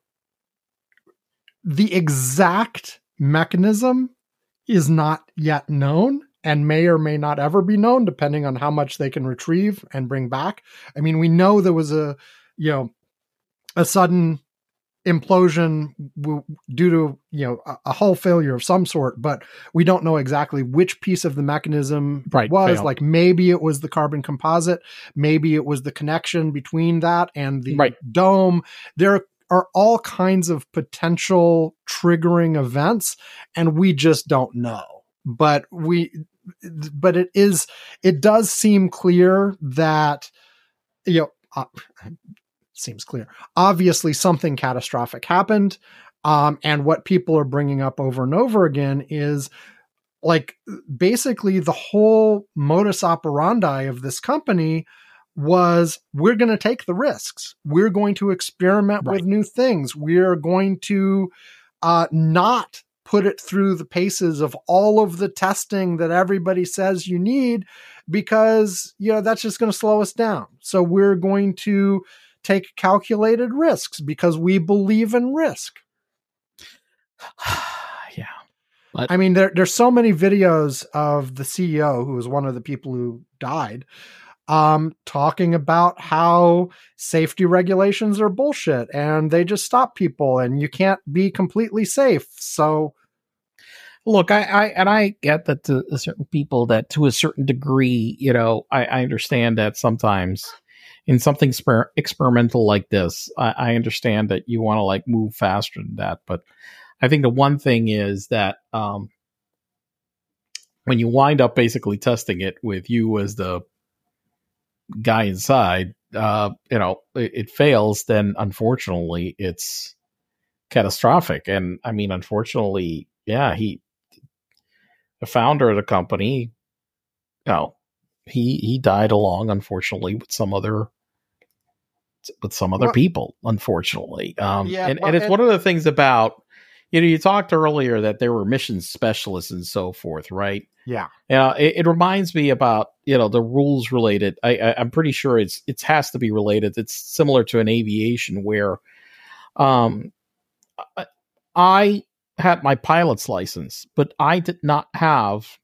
the exact mechanism is not yet known and may or may not ever be known, depending on how much they can retrieve and bring back. I mean, we know there was a you know a sudden implosion w- due to you know a, a hull failure of some sort but we don't know exactly which piece of the mechanism Right, was failed. like maybe it was the carbon composite maybe it was the connection between that and the Right. dome there are all kinds of potential triggering events and we just don't know but we but it is it does seem clear that you know uh, seems clear. Obviously something catastrophic happened um, and what people are bringing up over and over again is like basically the whole modus operandi of this company was we're going to take the risks. We're going to experiment Right. with new things. We're going to uh, not put it through the paces of all of the testing that everybody says you need because you know that's just going to slow us down. So we're going to take calculated risks because we believe in risk (sighs) yeah But- I mean, there, there's so many videos of the CEO, who was one of the people who died, um, talking about how safety regulations are bullshit and they just stop people and you can't be completely safe. So, look I, I and i get that to certain people that to a certain degree you know i, I understand that sometimes in something sper- experimental like this I, I understand that you want to like move faster than that but i think the one thing is that um when you wind up basically testing it with you as the guy inside uh you know it, it fails then unfortunately it's catastrophic. And i mean unfortunately yeah he the founder of the company, you know, he he died along, unfortunately, with some other with some other Well- people, unfortunately. Um, Yeah, and, well, and it's and- one of the things about you know you talked earlier that there were mission specialists and so forth, right? yeah. Yeah, it, it reminds me about you know the rules related. I, I I'm pretty sure it's it has to be related. It's similar to an aviation where, um, I, I had my pilot's license, but I did not have,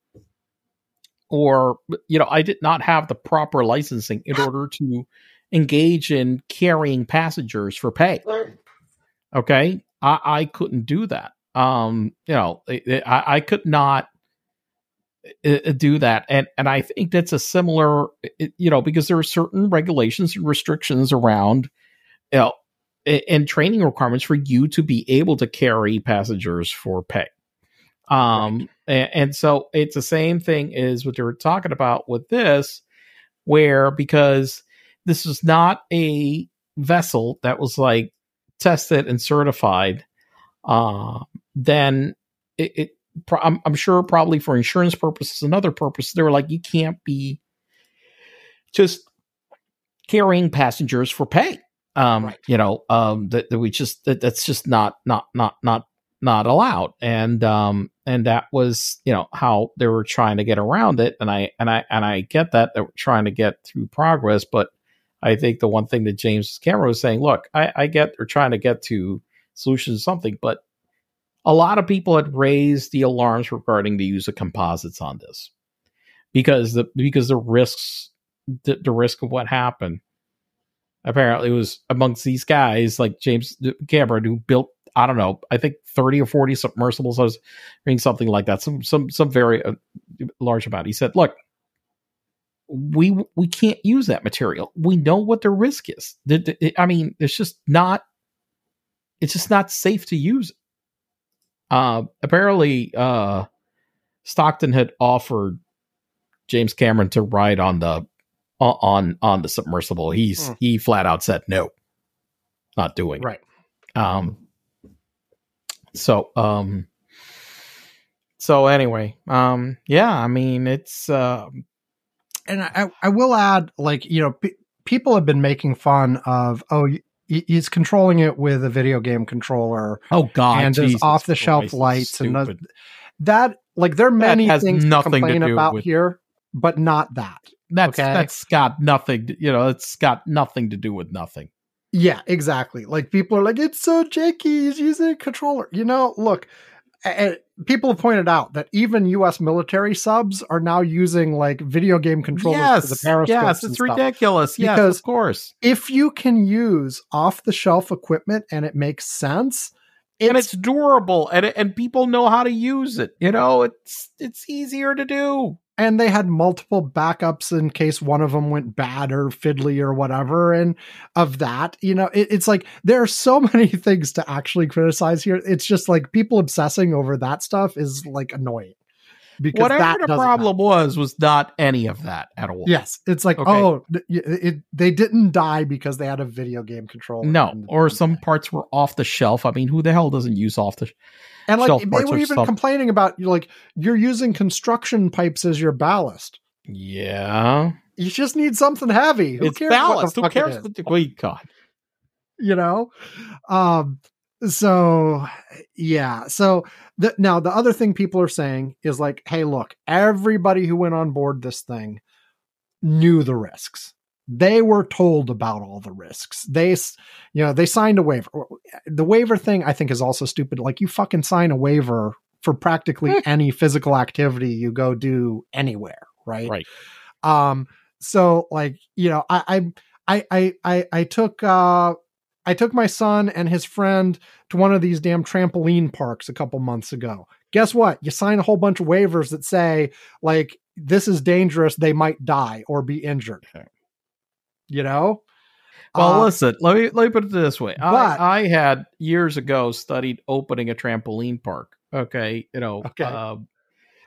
or you know, I did not have the proper licensing in order to engage in carrying passengers for pay. Okay, I, I couldn't do that. Um, you know, I, I could not do that and and i think that's a similar you know because there are certain regulations and restrictions around you know and training requirements for you to be able to carry passengers for pay. Um, right. and, and, so it's the same thing as what they were talking about with this, where because this is not a vessel that was like tested and certified, uh, then it, it I'm, I'm sure probably for insurance purposes and other purposes, they were like, you can't be just carrying passengers for pay. Um, right. you know, um, that, that we just that, that's just not not not not not allowed, and um, and that was you know how they were trying to get around it, and I and I and I get that they were trying to get through progress, but I think the one thing that James Cameron was saying, look, I, I get they're trying to get to solutions something, but a lot of people had raised the alarms regarding the use of composites on this because the because the risks the, the risk of what happened. Apparently was amongst these guys like James Cameron who built I don't know I think 30 or 40 submersibles. I was reading something like that some some some very uh, large amount. He said look we we can't use that material we know what the risk is I mean it's just not it's just not safe to use uh, apparently, uh, Stockton had offered James Cameron to ride on the on on the submersible. He's mm. he flat out said no, not doing right. Um. So um. So anyway, um. Yeah, I mean it's uh, and I I will add like you know p- people have been making fun of oh he's controlling it with a video game controller. Oh God, and there's off the shelf lights and the, that. Like there are many things nothing to to about with, here, but not that. That's okay? that's got nothing. To, you know, it's got nothing to do with nothing. Yeah, exactly. Like people are like, it's so janky. He's using a controller. You know, look, and people have pointed out that even U.S. military subs are now using like video game controllers yes, for the periscopes. Yes, it's ridiculous. Yes, because of course. If you can use off the shelf equipment and it makes sense, it's, and it's durable and and people know how to use it. You know, it's it's easier to do and they had multiple backups in case one of them went bad or fiddly or whatever. And of that you know it, it's like there are so (laughs) many things to actually criticize here. It's just like people obsessing over that stuff is like annoying because whatever the problem was was not any of that at all yes it's like okay. oh it, it, they didn't die because they had a video game controller no or some parts were off the shelf i mean who the hell doesn't use off the and like they were even stuff. complaining about you like you're using construction pipes as your ballast. Yeah. You just need something heavy. Who it's cares ballast. Who cares? Wait, God. You know? Um so yeah. So the, now the other thing people are saying is like, hey, look, everybody who went on board this thing knew the risks they were told about all the risks. They, you know, they signed a waiver. The waiver thing, I think, is also stupid. Like you fucking sign a waiver for practically hmm. any physical activity you go do anywhere, right? Right. Um. So, like, you know, I, I, I, I, I took, uh, I took my son and his friend to one of these damn trampoline parks a couple months ago. Guess what? You sign a whole bunch of waivers that say like this is dangerous. They might die or be injured. Okay you know well uh, listen let me let me put it this way but, I, I had years ago studied opening a trampoline park okay you know okay. Uh,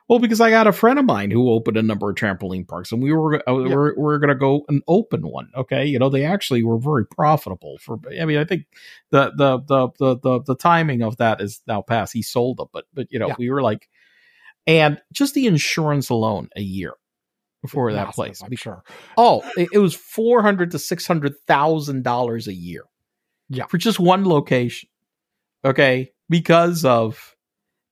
well because i got a friend of mine who opened a number of trampoline parks and we were uh, yeah. we're, we're going to go and open one okay you know they actually were very profitable for i mean i think the the the the the, the timing of that is now past he sold them but but you know yeah. we were like and just the insurance alone a year for that place. I'm sure. Oh, it, it was four hundred to six hundred thousand dollars a year. Yeah, for just one location. Okay, because of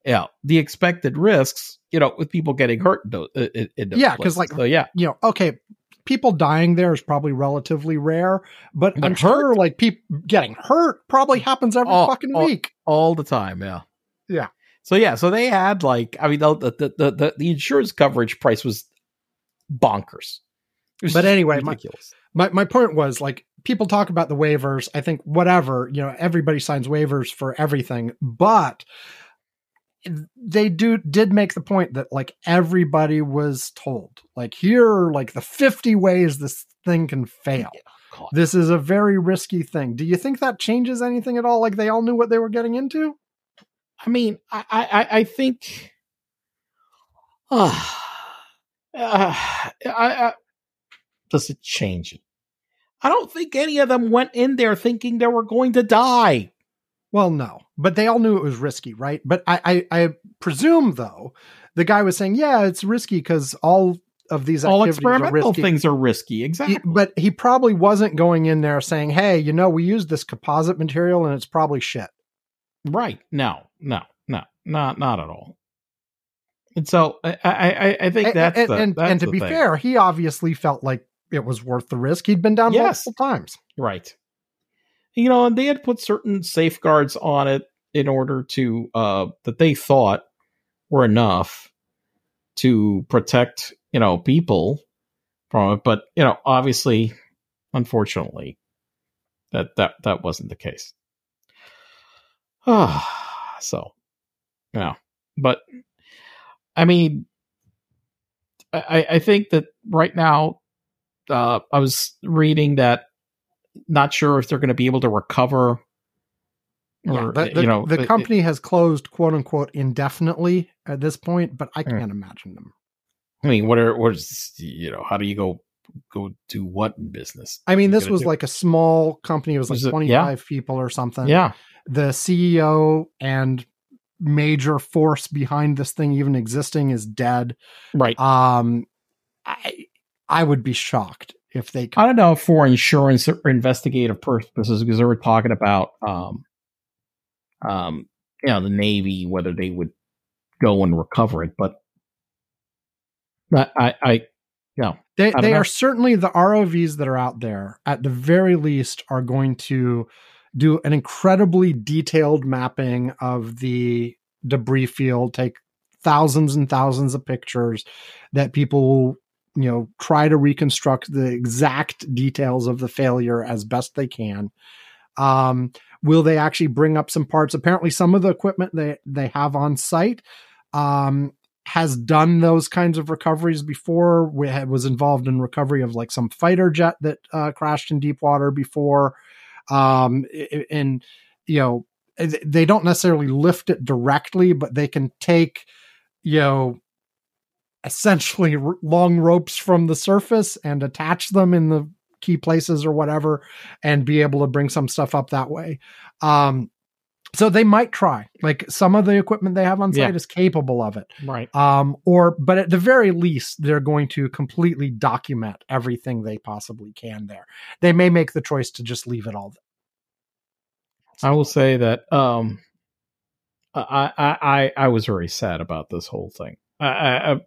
yeah the expected risks. You know, with people getting hurt. In, in, in yeah, because like so, yeah, you know, okay, people dying there is probably relatively rare, but, I'm hurt? sure like people getting hurt probably happens every all, fucking all, week, all the time. Yeah, yeah. So yeah, so they had like I mean the the the the, the insurance coverage price was bonkers. But anyway, my, my, my point was like people talk about the waivers. I think whatever, you know, everybody signs waivers for everything, but they do did make the point that like everybody was told like here are like the 50 ways this thing can fail God. this is a very risky thing. Do you think that changes anything at all? Like they all knew what they were getting into? I mean, I, I, I think. Uh, (sighs) uh, I, I, does it change it? I don't think any of them went in there thinking they were going to die. Well, no, but they all knew it was risky, right? But I, I, I presume though, the guy was saying, "Yeah, it's risky because all of these All are experimental risky." things are risky. Exactly. He- but he probably wasn't going in there saying, "Hey, you know, we used this composite material and it's probably shit." Right. No, no, no, not not at all. And so I I, I- think that's and, the, and, that's and to be thing. fair, he obviously felt like it was worth the risk. He'd been down Yes. multiple times. right? You know, and they had put certain safeguards on it in order to uh that they thought were enough to protect you know people from it, but you know, obviously, unfortunately, that that that wasn't the case. Ah, (sighs) so yeah, but I mean, I, I think that right now, uh, I was reading that not sure if they're going to be able to recover. Yeah, Or, the, the, you know, the it- company has closed, quote unquote, indefinitely at this point, but I Hmm. can't imagine them. I mean, what are what is you know? How do you go go do what in business? I mean, this was do- like a small company. It was like Was it- 25 people or something. Yeah, The CEO and major force behind this thing even existing is dead. right. Um, I, I would be shocked if they I don't know for insurance or investigative purposes because they were talking about um um you know the Navy whether they would go and recover it, but I I, I no They they know. are certainly the ROVs that are out there at the very least are going to do an incredibly detailed mapping of the debris field, take thousands and thousands of pictures that people will you know try to reconstruct the exact details of the failure as best they can. Um, will they actually bring up some parts? Apparently, some of the equipment they they have on site um, has done those kinds of recoveries before. We had, was involved in recovery of like some fighter jet that uh, crashed in deep water before, um, and you know they don't necessarily lift it directly, but they can take you know essentially r- long ropes from the surface and attach them in the key places or whatever and be able to bring some stuff up that way. Um so they might try like some of the equipment they have on site Yeah. is capable of it. Right. Um or but at the very least they're going to completely document everything they possibly can there. They may make the choice to just leave it all I will say that um I I I, I was very sad about this whole thing. I, I, I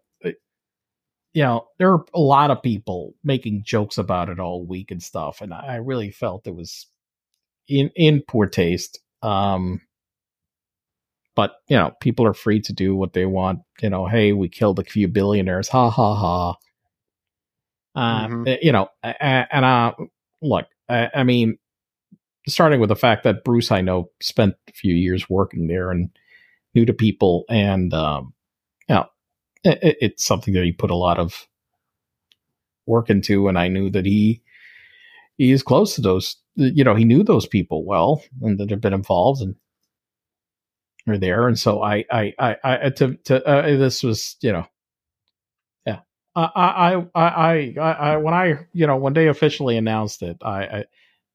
you know, there are a lot of people making jokes about it all week and stuff, and I really felt it was in in poor taste. Um, but you know, people are free to do what they want. You know, hey, we killed a few billionaires, ha ha ha. Uh, Mhm. You know, and uh, look, I, I mean, starting with the fact that Bruce, I know, spent a few years working there and knew the people, and um, you know, it, it's something that he put a lot of work into, and I knew that he he is close to those. You know, he knew those people well, and that have been involved and are there, and so I, I, I, I to to uh, this was, you know. yeah, I, I, I, I, I, when I, you know, when they officially announced it, I, I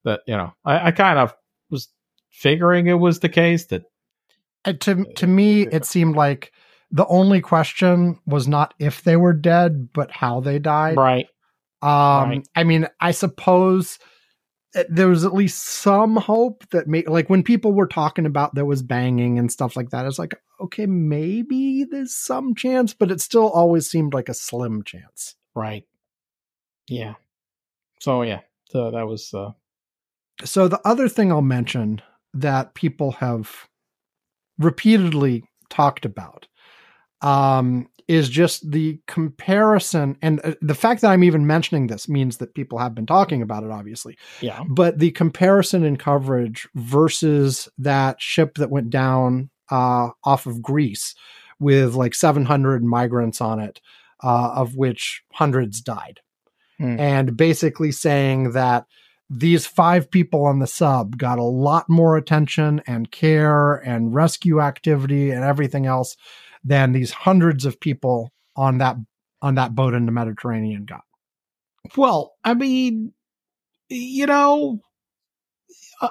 that you know, I, I kind of was figuring it was the case that to to me, it seemed like the only question was not if they were dead, but how they died. right, Um, Right. I mean, I suppose uh, there was at least some hope that may, like when people were talking about there was banging and stuff like that, it's like, okay, maybe there's some chance, but it still always seemed like a slim chance. right, yeah. So yeah, so that was uh, So the other thing I'll mention that people have repeatedly talked about um, is just the comparison, and uh, the fact that I'm even mentioning this means that people have been talking about it, obviously. yeah, But the comparison in coverage versus that ship that went down uh, off of Greece with like 700 migrants on it, uh, of which hundreds died Hmm. and basically saying that these five people on the sub got a lot more attention and care and rescue activity and everything else than these hundreds of people on that on that boat in the Mediterranean got. Well, I mean, you know,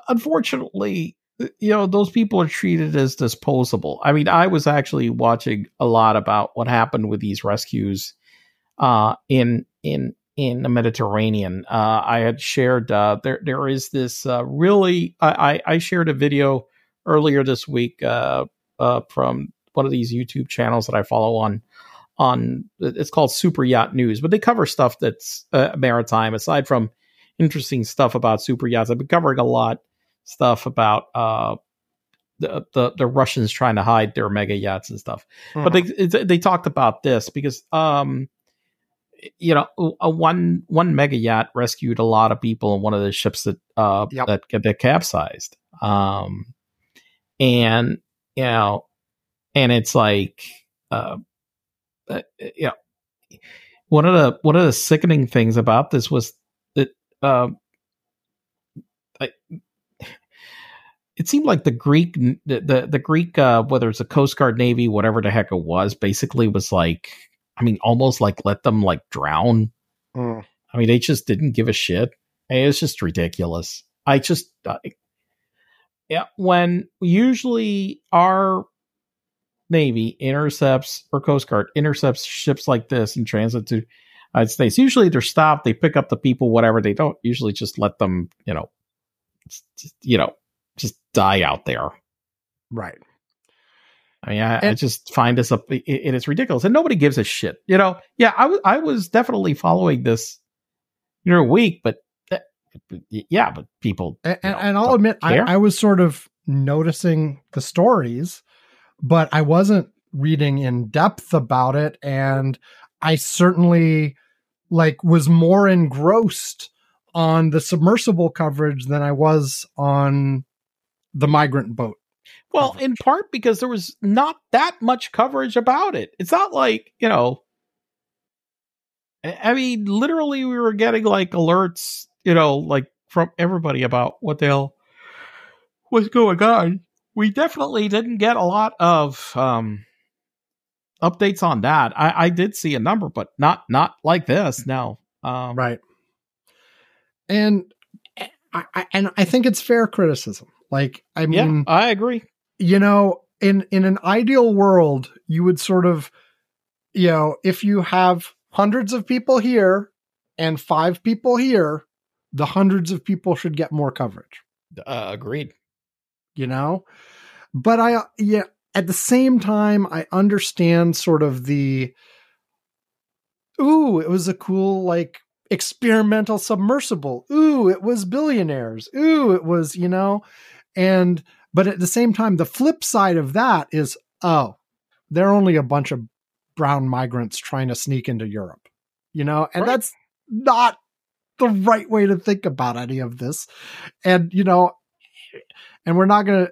unfortunately, you know, those people are treated as disposable. I mean, I was actually watching a lot about what happened with these rescues uh, in in in the Mediterranean. Uh, I had shared uh, there there is this uh, really I, I shared a video earlier this week uh, uh, from one of these YouTube channels that I follow on on it's called Super Yacht News, but they cover stuff that's maritime aside from interesting stuff about super yachts. I've been covering a lot stuff about uh, the, the the Russians trying to hide their mega yachts and stuff. Mm-hmm. But they they talked about this because um you know a one one mega yacht rescued a lot of people in one of the ships that uh yep. that that capsized. Um and you know and it's like uh, uh you know one of the one of the sickening things about this was that uh, I, it seemed like the Greek, the the, the Greek, uh, whether it's a Coast Guard, Navy, whatever the heck it was, basically was like, I mean, almost like let them like drown. Mm. I mean, they just didn't give a shit. It was just ridiculous. I just, uh, yeah, when usually our Navy intercepts or Coast Guard intercepts ships like this in transit to United States, usually they're stopped, they pick up the people, whatever. They don't usually just let them, you know, just, you know, just die out there. Right. I mean, I, and, I just find this up, it, it is ridiculous, and nobody gives a shit. You know, yeah, I was I was definitely following this, you know, week, but uh, yeah, but people, and, know, and I'll admit, I, I was sort of noticing the stories, but I wasn't reading in depth about it, and I certainly like was more engrossed on the submersible coverage than I was on the migrant boat. Well, coverage. in part because there was not that much coverage about it. It's not like, you know, I mean, literally, we were getting like alerts, you know, like from everybody about what the hell was going on. We definitely didn't get a lot of um, updates on that. I, I did see a number, but not not like this. No, um, right and I, and I think it's fair criticism. Like, I mean, yeah, I agree. You know, in in an ideal world, you would sort of, you know, if you have hundreds of people here and five people here, the hundreds of people should get more coverage. Uh, agreed. You know, but I yeah. At the same time, I understand sort of the. Ooh, it was a cool like experimental submersible. Ooh, it was billionaires. Ooh, it was, you know, and but at the same time, the flip side of that is, oh, they're only a bunch of brown migrants trying to sneak into Europe, you know, and right. that's not the right way to think about any of this. And, you know, and we're not gonna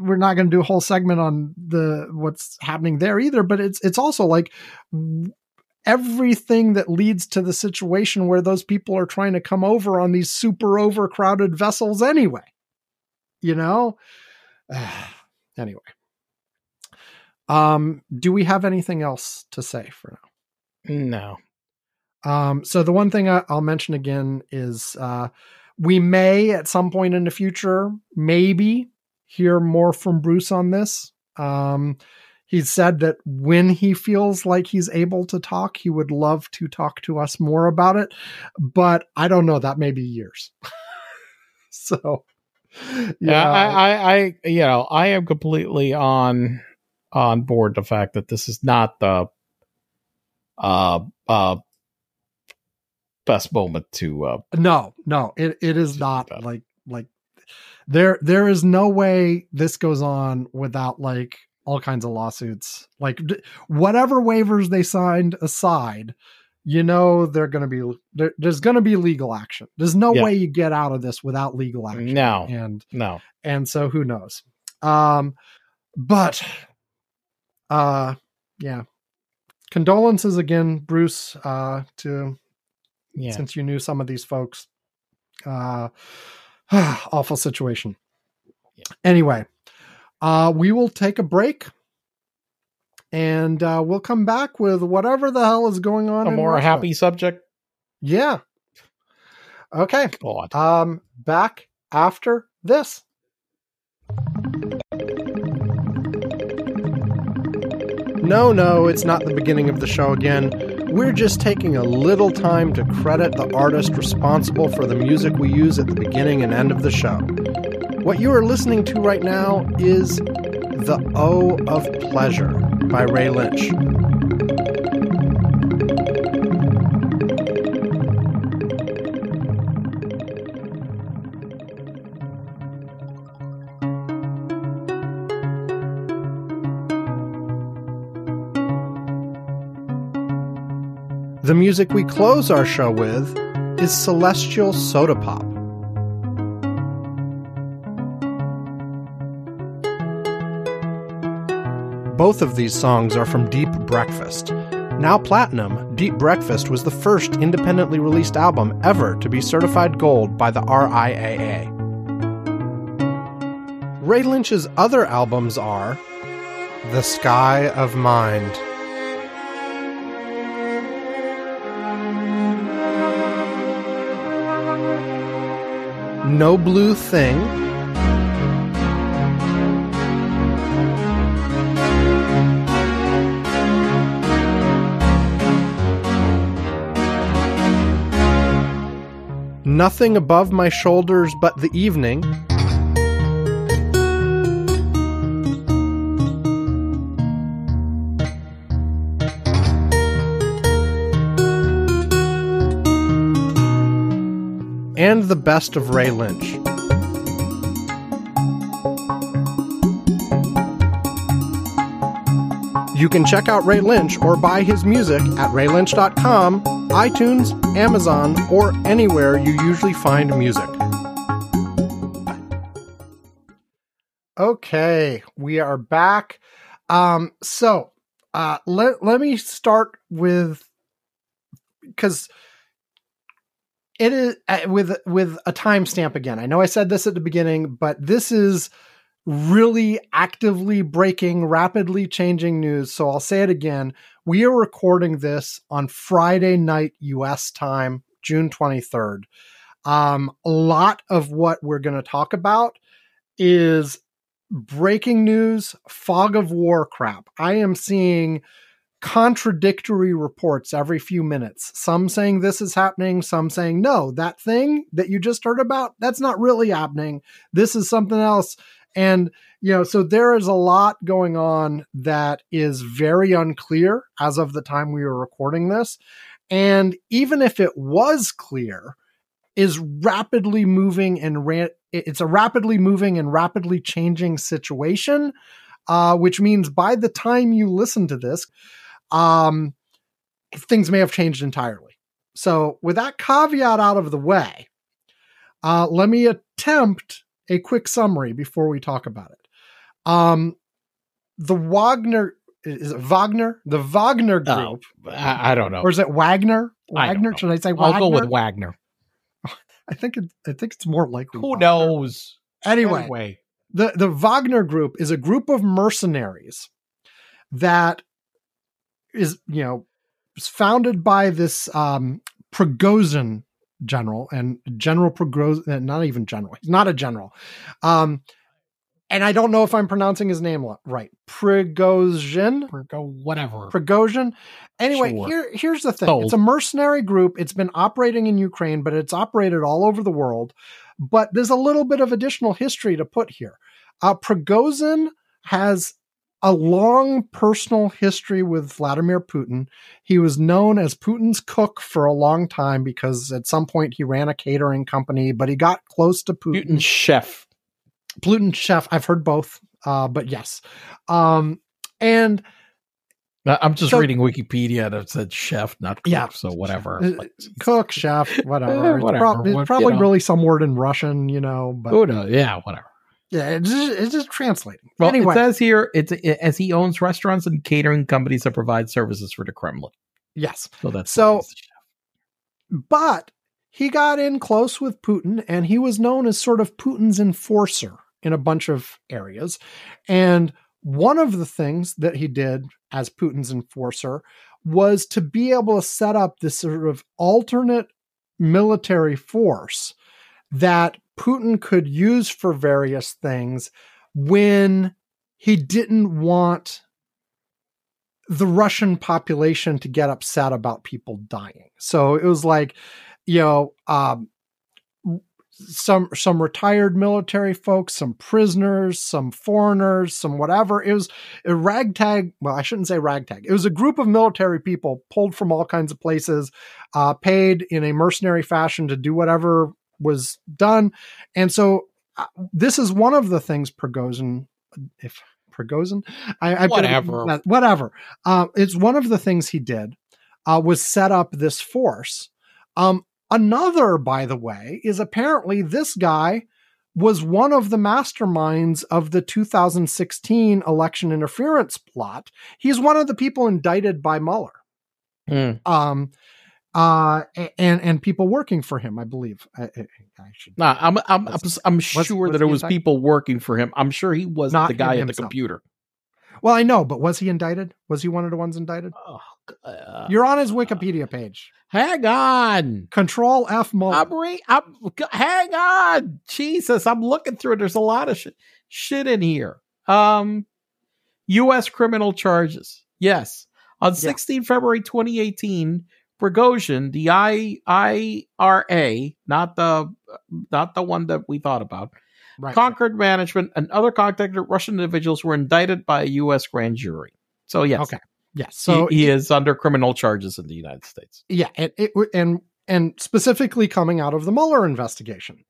we're not gonna do a whole segment on the what's happening there either but it's it's also like everything that leads to the situation where those people are trying to come over on these super overcrowded vessels anyway. You know? (sighs) anyway. Um, do we have anything else to say for now? No. Um, so the one thing I, will mention again is uh, we may at some point in the future maybe hear more from Bruce on this. Um, He's said that when he feels like he's able to talk, he would love to talk to us more about it. But I don't know. That may be years. (laughs) so, yeah, yeah I, I, I, you know, I am completely on on board the fact that this is not the uh uh best moment to uh no no it, it is not like like there there is no way this goes on without like all kinds of lawsuits. Like whatever waivers they signed aside, you know they're going to be there, there's going to be legal action. There's no yeah. way you get out of this without legal action. No. And no. And so who knows. Um but uh yeah. Condolences again Bruce uh to yeah. since you knew some of these folks. Uh, (sighs) awful situation. Anyway, uh, we will take a break and uh, we'll come back with whatever the hell is going on. A more Russia. happy subject. Yeah. Okay. God. Um, back after this. No, no, it's not the beginning of the show again. We're just taking a little time to credit the artist responsible for the music we use at the beginning and end of the show. What you are listening to right now is The O of Pleasure by Ray Lynch. The music we close our show with is Celestial Soda Pop. Both of these songs are from Deep Breakfast. Now platinum, Deep Breakfast was the first independently released album ever to be certified gold by the RIAA. Ray Lynch's other albums are The Sky of Mind. No Blue Thing. Nothing above my shoulders but the evening. And the best of Ray Lynch. You can check out Ray Lynch or buy his music at raylynch.com, iTunes, Amazon, or anywhere you usually find music. Okay, we are back. Um, so uh, let let me start with because it is uh, with with a timestamp again. I know I said this at the beginning, but this is really actively breaking, rapidly changing news. So I'll say it again. We are recording this on Friday night US time, June 23rd. Um, a lot of what we're going to talk about is breaking news, fog of war crap. I am seeing contradictory reports every few minutes. Some saying this is happening, some saying no, that thing that you just heard about, that's not really happening. This is something else. And, you know, so there is a lot going on that is very unclear as of the time we were recording this. And even if it was clear, is rapidly moving and ra- it's a rapidly moving and rapidly changing situation, uh, which means by the time you listen to this, um, things may have changed entirely. So, with that caveat out of the way, uh, let me attempt a quick summary before we talk about it. Um, the Wagner is it Wagner? The Wagner group, Oh, I, I don't know. or is it Wagner? Wagner? know. Should I say I'll Wagner? go with Wagner. (laughs) I think it, I think it's more likely. Who Wagner. knows? Anyway, Anyway, the the Wagner group is a group of mercenaries that is you know founded by this um Prigozhin general and General Prigozhin not even general he's not a general um and I don't know if I'm pronouncing his name right Prigozhin or go whatever. Prigozhin. Anyway, Sure. here here's the thing. Sold. It's a mercenary group. It's been operating in Ukraine, but it's operated all over the world. But there's a little bit of additional history to put here. Uh, Prigozhin has a long personal history with Vladimir Putin. He was known as Putin's cook for a long time because at some point he ran a catering company, but he got close to Putin. Putin chef. Putin chef. I've heard both, uh, but yes. Um, and I'm just So- reading Wikipedia that said chef, not cook, Yeah. so whatever. Uh, Like, cook, chef, (laughs) whatever. Eh, It's, whatever. prob- it's What- you probably know. really some word in Russian, you know, but who? Yeah, whatever. Yeah, it's just, it's just translating. Well, anyway, it says here it's as he owns restaurants and catering companies that provide services for the Kremlin. yes, So that's So- why he's the chef. but he got in close with Putin and he was known as sort of Putin's enforcer in a bunch of areas. And one of the things that he did as Putin's enforcer was to be able to set up this sort of alternate military force that Putin could use for various things when he didn't want the Russian population to get upset about people dying. So it was like, you know, um, some some retired military folks, some prisoners, some foreigners, some whatever. It was a ragtag. Well, I shouldn't say ragtag. It was a group of military people pulled from all kinds of places, uh, paid in a mercenary fashion to do whatever was done. And so uh, this is one of the things Prigozhin, if Prigozhin, I, I whatever, whatever. Uh, it's one of the things he did uh, was set up this force. Um, another, by the way, is apparently this guy was one of the masterminds of the 2016 election interference plot. He's one of the people indicted by Mueller. Mm. Um, uh, and and people working for him, I believe. I, I, I should. Nah, I'm I'm was, I'm sure was that it was people working for him. I'm sure he was Not the guy at the computer. Well, I know, but was he indicted? Was he one of the ones indicted? Oh, uh, You're on his Wikipedia page. hang on. Control F Mueller. I'm, re- I'm hang on. Jesus, I'm looking through it. There's a lot of shit, shit in here. Um, U.S. criminal charges. Yes, on 16 February 2018, Prigozhin, the I IRA, not the not the one that we thought about, right. Concord Management and other contacted Russian individuals were indicted by a U.S. grand jury. So yes, Okay. Yes. So he, he is under criminal charges in the United States. yeah, and it, and and specifically coming out of the Mueller investigation.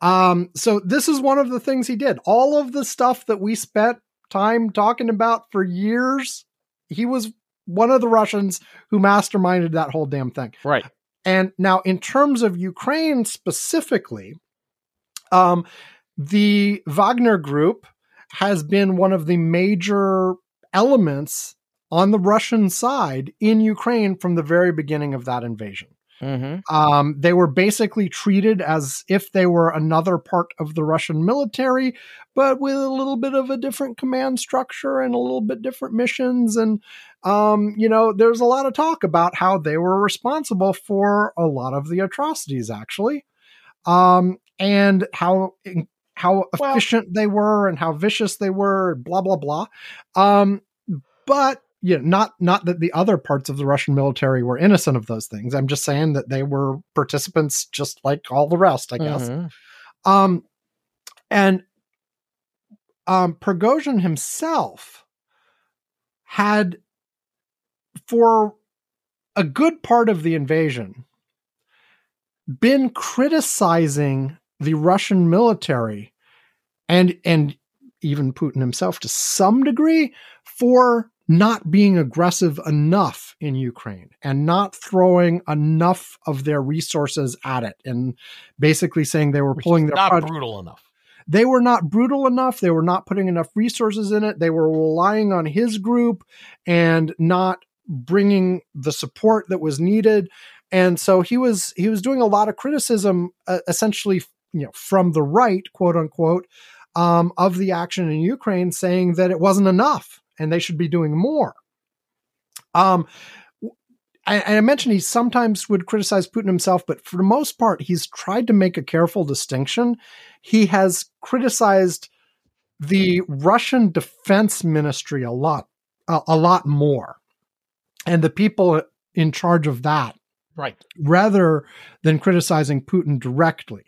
Um, so this is one of the things he did. All of the stuff that we spent time talking about for years, he was one of the Russians who masterminded that whole damn thing. Right. And now, in terms of Ukraine specifically, um, the Wagner Group has been one of the major elements on the Russian side in Ukraine from the very beginning of that invasion. Mm-hmm. Um, they were basically treated as if they were another part of the Russian military, but with a little bit of a different command structure and a little bit different missions. And, um, you know, there's a lot of talk about how they were responsible for a lot of the atrocities, actually, um, and how how Well- efficient they were and how vicious they were, blah blah blah. Um, but you know, not not that the other parts of the Russian military were innocent of those things. I'm just saying that they were participants just like all the rest, I guess. Mhm. Um, and um, Prigozhin himself had, for a good part of the invasion, been criticizing the Russian military and and even Putin himself to some degree for not being aggressive enough in Ukraine and not throwing enough of their resources at it and basically saying they were Which pulling their not project brutal enough. they were not brutal enough. They were not putting enough resources in it. They were relying on his group and not bringing the support that was needed. And so he was he was doing a lot of criticism, uh, essentially, you know, from the right, quote unquote, um, of the action in Ukraine, saying that it wasn't enough and they should be doing more. Um, I, I mentioned he sometimes would criticize Putin himself, but for the most part, he's tried to make a careful distinction. He has criticized the Russian Defense Ministry a lot, a, a lot more, and the people in charge of that, Right. rather than criticizing Putin directly,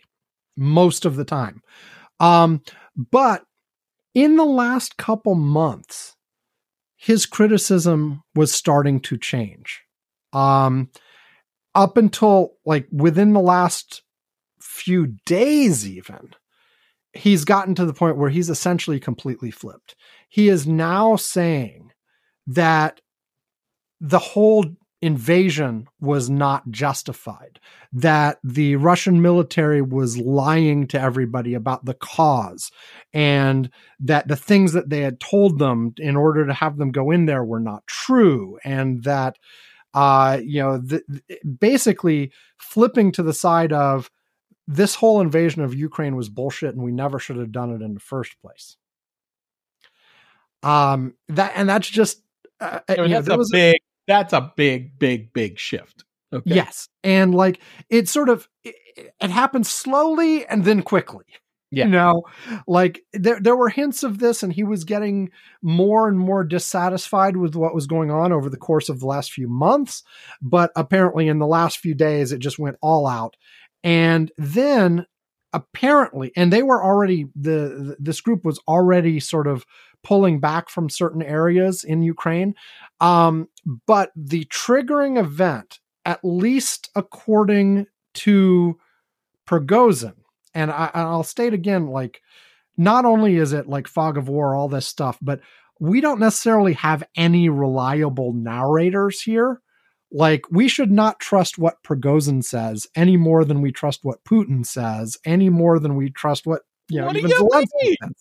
most of the time. Um, but in the last couple months, his criticism was starting to change. Um, up until like within the last few days, even, he's gotten to the point where he's essentially completely flipped. He is now saying that the whole invasion was not justified, that the Russian military was lying to everybody about the cause, and that the things that they had told them in order to have them go in there were not true, and that uh, you know, th- basically flipping to the side of this whole invasion of Ukraine was bullshit and we never should have done it in the first place. Um, that and that's just uh, I mean, you know, that's a big. That's a big, big, big shift. Okay. Yes. And like it sort of it, it happened slowly and then quickly. Yeah. You know, like there there were hints of this and he was getting more and more dissatisfied with what was going on over the course of the last few months, but apparently in the last few days it just went all out. And then apparently and they were already the this group was already sort of pulling back from certain areas in Ukraine. Um, but the triggering event at least according to Prigozhin. And I, I'll state again, like, not only is it like fog of war, all this stuff, but we don't necessarily have any reliable narrators here. Like, we should not trust what Prigozhin says any more than we trust what Putin says, any more than we trust what, you know, What even Zelensky says.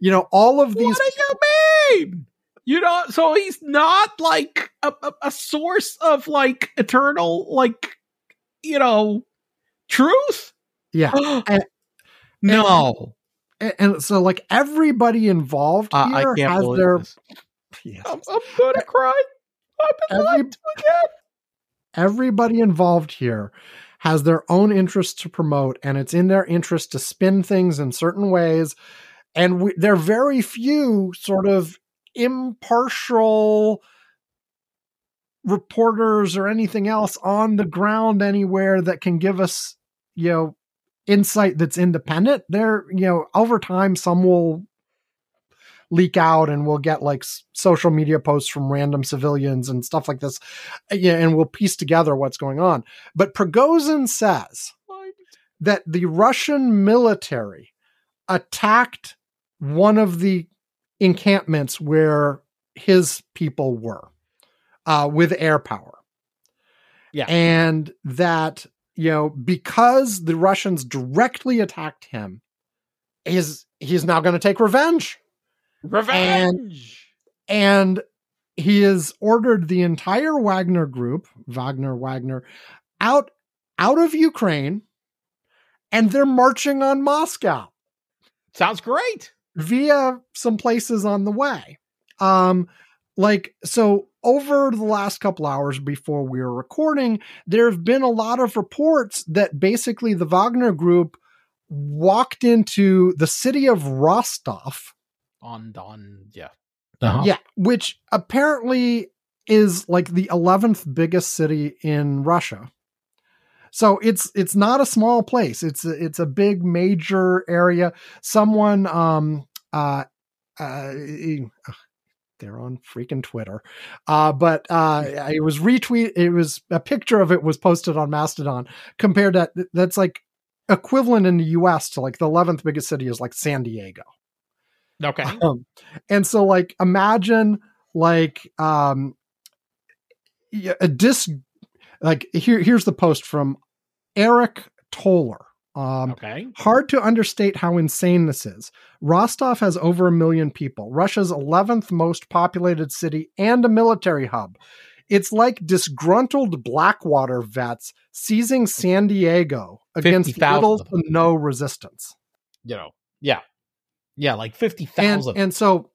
You know, all of these What do you mean? You know, so he's not like a, a, a source of like eternal, like you know, truth. yeah. (gasps) And- no, And, and so like everybody involved Uh, here I can't has believe their this. Yes. I'm, I'm gonna cry. I've been Every- lied to again. everybody involved here has their own interests to promote and it's in their interest to spin things in certain ways and we, there are very few sort of impartial reporters or anything else on the ground anywhere that can give us you know insight that's independent. There you know over time some will leak out and we'll get like s- social media posts from random civilians and stuff like this eh, yeah, and we'll piece together what's going on. But Prigozhin says that the Russian military attacked one of the encampments where his people were uh, with air power. Yeah. And that, you know, because the Russians directly attacked him, is he's now going to take revenge. Revenge. And he has ordered the entire Wagner group, Wagner, Wagner, out out of Ukraine, and they're marching on Moscow Sounds great. Via some places on the way. Um, like so over the last couple hours before we were recording, there have been a lot of reports that basically the Wagner group walked into the city of Rostov. On on yeah. Uh-huh. Yeah, which apparently is like the 11th biggest city in Russia. So it's it's not a small place. It's a, it's a big major area. Someone um uh uh they're on freaking Twitter. Uh but uh (laughs) it was retweet it was a picture of it was posted on Mastodon compared to that's like equivalent in the US to like the 11th biggest city is like San Diego. Okay. Um, and so like imagine like um a dis like here here's the post from Aric Toler. Um okay. Hard to understate how insane this is. Rostov has over a million people, Russia's 11th most populated city and a military hub. It's like disgruntled Blackwater vets seizing San Diego against 50,000 little to no resistance. You know. Yeah. Yeah, like fifty and and so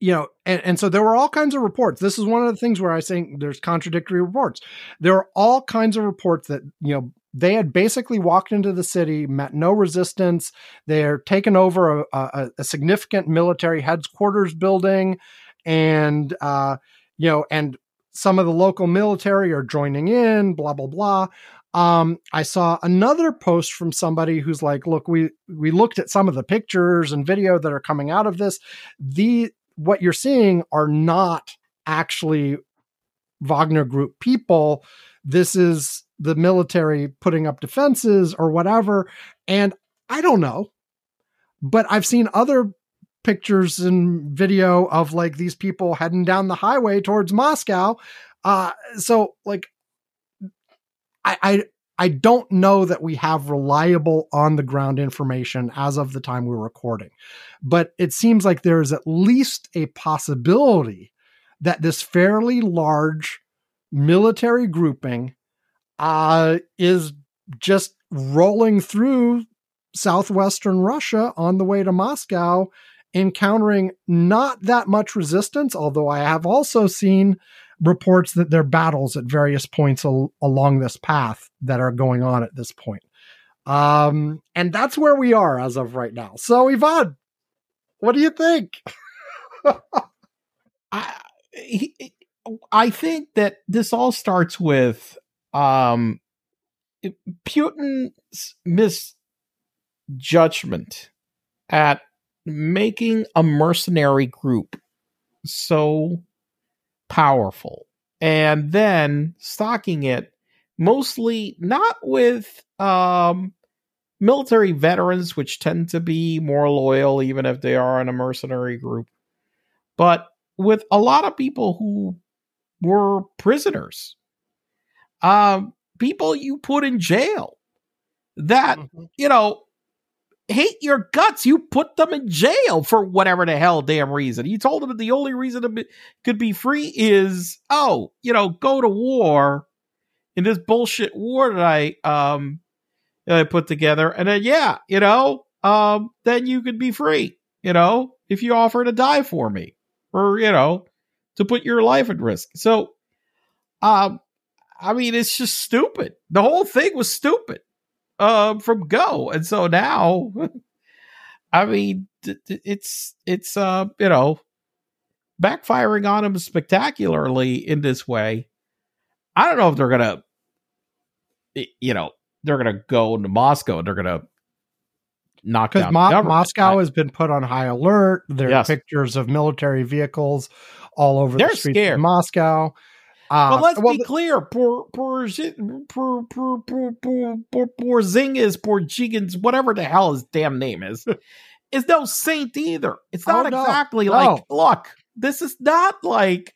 you know and, and so there were all kinds of reports. This is one of the things where i think there's contradictory reports. There are all kinds of reports that you know they had basically walked into the city met no resistance. They're taken over a, a, a significant military headquarters building and uh you know and some of the local military are joining in blah blah blah. Um, I saw another post from somebody who's like, "Look, we we looked at some of the pictures and video that are coming out of this. The what you're seeing are not actually Wagner Group people. This is the military putting up defenses or whatever. And I don't know, but I've seen other pictures and video of like these people heading down the highway towards Moscow. Uh, so like, I, I I don't know that we have reliable on the ground information as of the time we're recording, but it seems like there is at least a possibility that this fairly large military grouping uh, is just rolling through southwestern Russia on the way to Moscow, encountering not that much resistance, although I have also seen reports that there are battles at various points al- along this path that are going on at this point. Um, and that's where we are as of right now. So, Ivan, what do you think? (laughs) I I think that this all starts with um Putin's misjudgment at making a mercenary group so powerful and then stocking it mostly not with um military veterans which tend to be more loyal even if they are in a mercenary group but with a lot of people who were prisoners um people you put in jail that Mm-hmm. you know hate your guts. You put them in jail for whatever the hell damn reason. You told them the only reason to be, could be free is oh you know go to war. In this bullshit war that i um that i put together. And then yeah you know um then you could be free you know if you offer to die for me or you know to put your life at risk. So um i mean it's just stupid. The whole thing was stupid uh, from go and so now (laughs) i mean it's it's uh you know backfiring on him spectacularly in this way i don't know if they're gonna you know they're gonna go to moscow and they're gonna knock down Mo- Moscow has been put on high alert. There are Yes. pictures of military vehicles all over They're the streets scared. of Moscow. Uh, But let's well, be clear, poor poor Zi- poor poor, poor Zingas, whatever the hell his damn name is, (laughs) is no saint either. It's not Oh, no. exactly No. like look, this is not like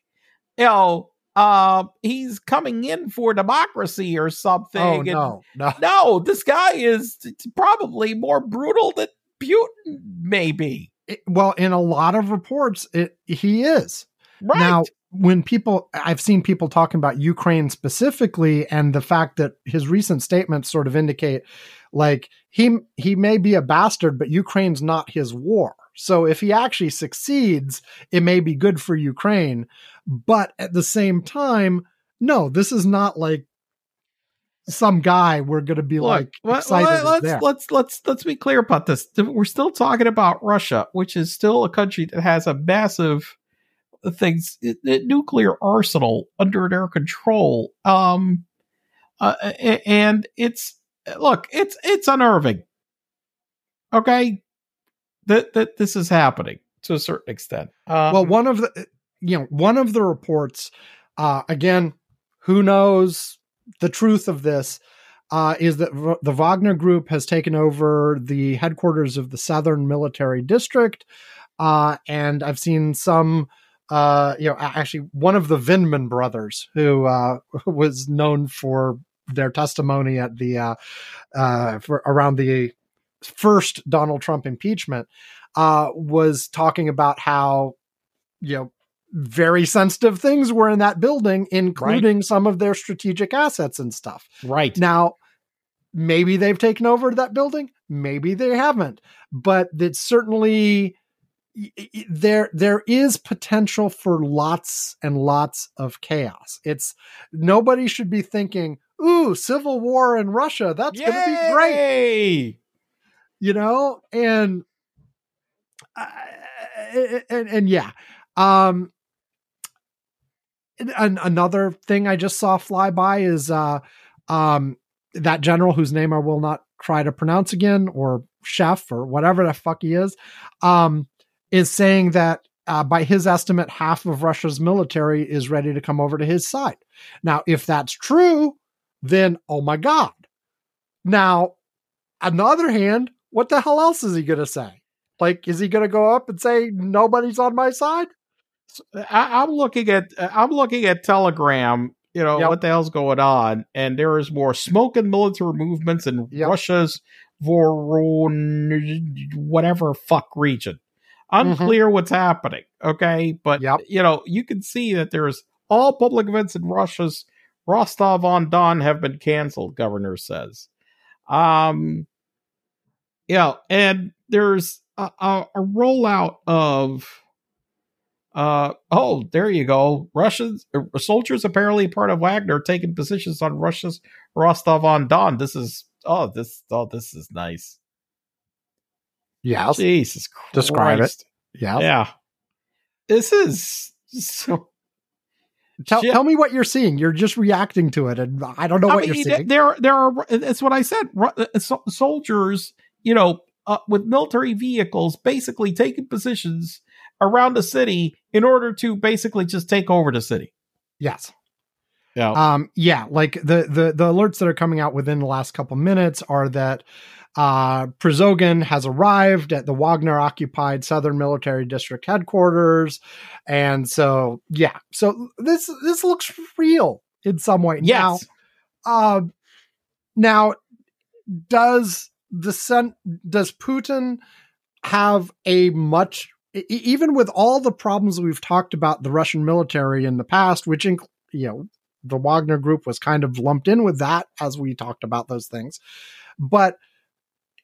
you know, uh, he's coming in for democracy or something. oh no, no. (laughs) no, this guy is probably more brutal than Putin, maybe. It- well, in a lot of reports, it, he is. Right? Now, when people, I've seen people talking about Ukraine specifically, and the fact that his recent statements sort of indicate, like he he may be a bastard, but Ukraine's not his war. So if he actually succeeds, it may be good for Ukraine. But at the same time, no, this is not like some guy we're going to be Look, like excited. let, let's there. let's let's let's be clear about this. We're still talking about Russia, which is still a country that has a massive things nuclear arsenal under their control. Um, uh, and it's look, it's it's unnerving. Okay, that that this is happening to a certain extent. Um, well one of the you know one of the reports uh again who knows the truth of this uh is that v- the wagner group has taken over the headquarters of the southern military district uh and i've seen some uh you know actually one of the Vindman brothers who uh (laughs) was known for their testimony at the uh uh for around the first donald trump impeachment uh was talking about how you know very sensitive things were in that building including some of their strategic assets and stuff right. now maybe they've taken over that building maybe they haven't but it's certainly there there is potential for lots and lots of chaos. It's nobody should be thinking ooh civil war in russia that's going to be great. You know and uh, and, and yeah um and another thing i just saw fly by is uh um that general whose name i will not try to pronounce again or chef or whatever the fuck he is um is saying that uh, by his estimate half of russia's military is ready to come over to his side now if that's true then oh my god now on the other hand what the hell else is he going to say? Like, is he going to go up and say nobody's on my side? I, I'm looking at I'm looking at Telegram. You know Yep. what the hell's going on, and there is more smoke and military movements in Yep. Russia's Voron whatever fuck region. Unclear what's happening. Okay, but Yep. you know you can see that there's all public events in Russia's Rostov on Don have been canceled, governor says. Um, yeah, and there's a, a, a rollout of uh oh there you go russians uh, soldiers apparently part of wagner taking positions on russia's rostov on don this is oh this oh this is nice Yes. jesus Christ. Describe it. Yes. yeah this is so Tell, tell me what you're seeing. You're just reacting to it, and I don't know what I mean, you're seeing. There, there are. That's what I said. Uh, so- soldiers, you know, uh, with military vehicles, basically taking positions around the city in order to basically just take over the city. yes. Yeah. Um, yeah, like the the the alerts that are coming out within the last couple minutes are that uh has arrived at the Wagner occupied Southern Military District headquarters, and so yeah, so this this looks real in some way. Now, yes. uh, now does the sen- does Putin have a much even with all the problems we've talked about the Russian military in the past, which inc- you know the Wagner group was kind of lumped in with that as we talked about those things, but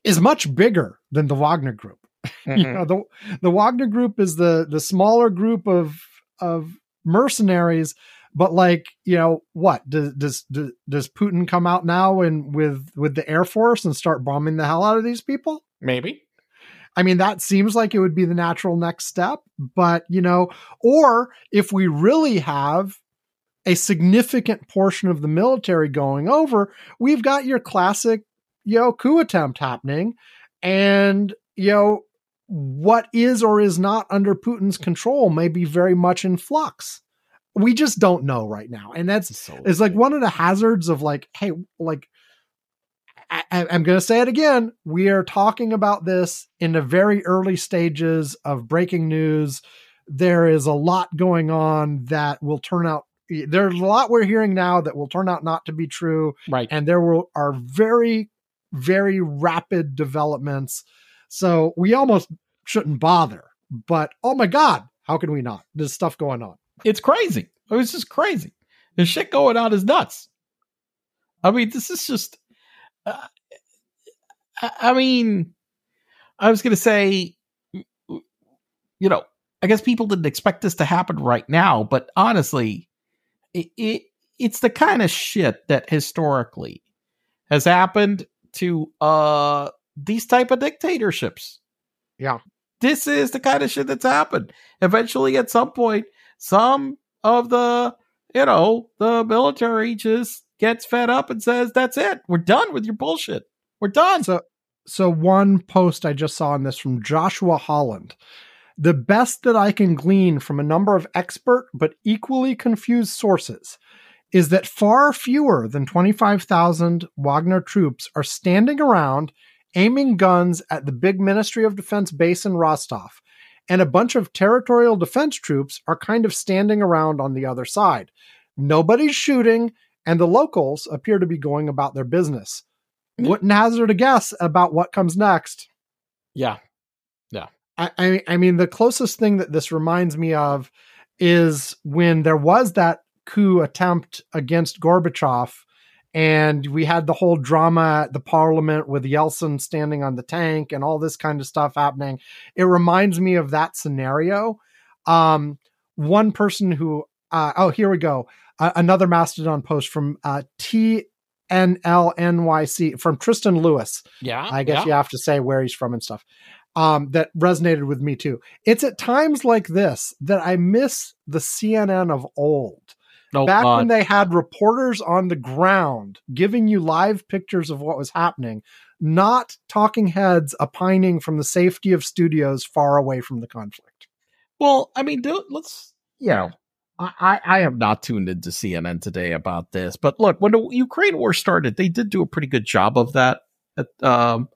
is much bigger than the Wagner group. (laughs) You Mhm. know, the the Wagner group is the the smaller group of of mercenaries, but like you know what does does does, does Putin come out now and with with the air force and start bombing the hell out of these people? Maybe. I mean, that seems like it would be the natural next step, but you know, or if we really have a significant portion of the military going over, we've got your classic, you know, coup attempt happening. And, you know, what is or is not under Putin's control may be very much in flux. We just don't know right now. And that's So it's like one of the hazards of like, hey, like I, I'm going to say it again. We are talking about this in the very early stages of breaking news. There is a lot going on that will turn out. There's a lot we're hearing now that will turn out not to be true, right. and there will are very, very rapid developments. So we almost shouldn't bother. But oh my god, how can we not? There's stuff going on. It's crazy. It's just crazy. The shit going on is nuts. I mean, this is just. Uh, I mean, I was going to say, you know, I guess people didn't expect this to happen right now, but honestly, it, it it's the kind of shit that historically has happened to uh these type of dictatorships. Yeah. This is the kind of shit that's happened. Eventually, at some point, some of the you know the military just gets fed up and says, "That's it. We're done with your bullshit. We're done." So, so one post I just saw on this from Joshua Holland. The best that I can glean from a number of expert but equally confused sources is that far fewer than 25,000 Wagner troops are standing around aiming guns at the big Ministry of Defense base in Rostov, and a bunch of territorial defense troops are kind of standing around on the other side. Nobody's shooting, and the locals appear to be going about their business. Mm. Wouldn't hazard a guess about what comes next. yeah, I, I, I mean, the closest thing that this reminds me of is when there was that coup attempt against Gorbachev, and we had the whole drama at the parliament with Yeltsin standing on the tank and all this kind of stuff happening. It reminds me of that scenario. Um, one person who, uh, oh, here we go. Uh, another Mastodon post from uh, TNLNYC from Tristan Lewis. yeah. I guess yeah. you have to say where he's from and stuff. Um, that resonated with me too. It's at times like this that I miss the CNN of old. Oh, Back God. when they had reporters on the ground giving you live pictures of what was happening, not talking heads opining from the safety of studios far away from the conflict. Well, I mean, do, let's you know, I, I I have not tuned into CNN today about this, but look, when the Ukraine war started, they did do a pretty good job of that. At, um,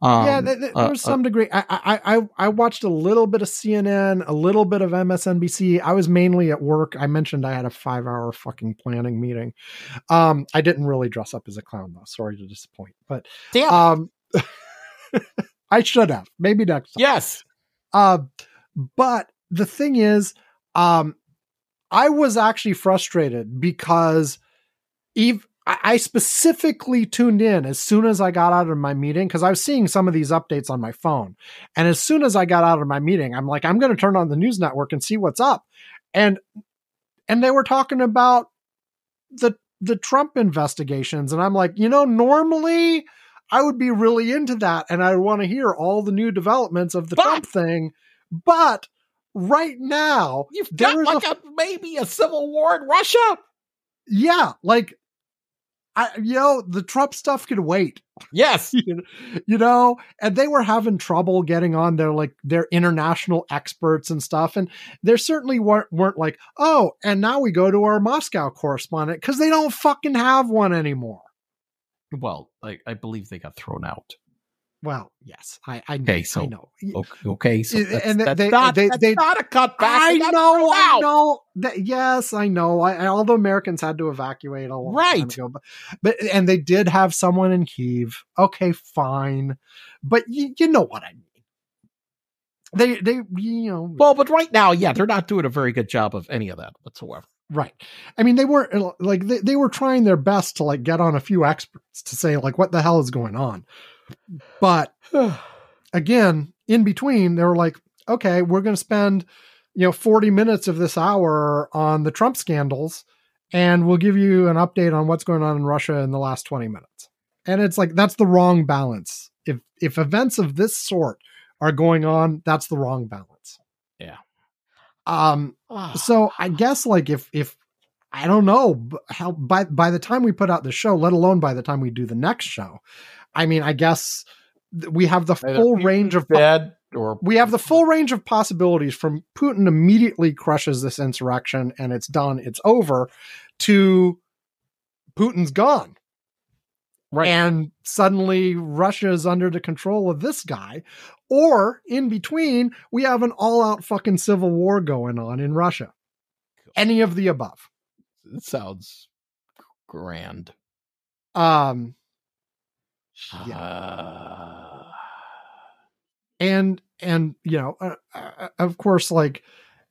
um, yeah, th- th- uh, there was some degree. I, I I I watched a little bit of CNN, a little bit of MSNBC. I was mainly at work. I mentioned I had a five hour fucking planning meeting. Um, I didn't really dress up as a clown though. Sorry to disappoint, but damn. um, (laughs) I should have. Maybe next time. yes. Uh, but the thing is, um, I was actually frustrated because Eve I specifically tuned in as soon as I got out of my meeting because I was seeing some of these updates on my phone. And as soon as I got out of my meeting, I'm like, I'm going to turn on the news network and see what's up. And and they were talking about the the Trump investigations, and I'm like, you know, normally I would be really into that, and I want to hear all the new developments of the but, Trump thing, but right now you've got like a, a maybe a civil war in Russia. Yeah, like I, you know, the Trump stuff can wait. Yes, (laughs) you, know, and they were having trouble getting on their like their international experts and stuff, and they certainly weren't weren't like, oh, and now we go to our Moscow correspondent because they don't fucking have one anymore. Well, I, I believe they got thrown out. Well, yes, I, I okay, so I know. Okay, so that's, and that's they, not, they, they, not a cutback. I know, I know. That, yes, I know. I, all the Americans had to evacuate a long right. time ago, but, but and they did have someone in Kiev. Okay, fine, but you, you know what I mean. They, they, you know. Well, but right now, yeah, they're not doing a very good job of any of that whatsoever. Right. I mean, they weren't like they, they were trying their best to like get on a few experts to say like what the hell is going on but again, in between, they were like, okay, we're going to spend, you know, 40 minutes of this hour on the Trump scandals, and we'll give you an update on what's going on in Russia in the last 20 minutes. And it's like, that's the wrong balance. If, if events of this sort are going on, that's the wrong balance. Yeah. Um, so I guess like if, if, I don't know how by by the time we put out the show, let alone by the time we do the next show, I mean, I guess we have the full range of bad or we have the full range of possibilities from Putin immediately crushes this insurrection and it's done, it's over, to Putin's gone. Right. And suddenly Russia is under the control of this guy. Or in between, we have an all out fucking civil war going on in Russia. Any of the above. It sounds grand. Um, yeah. (sighs) And and you know, uh, uh, of course, like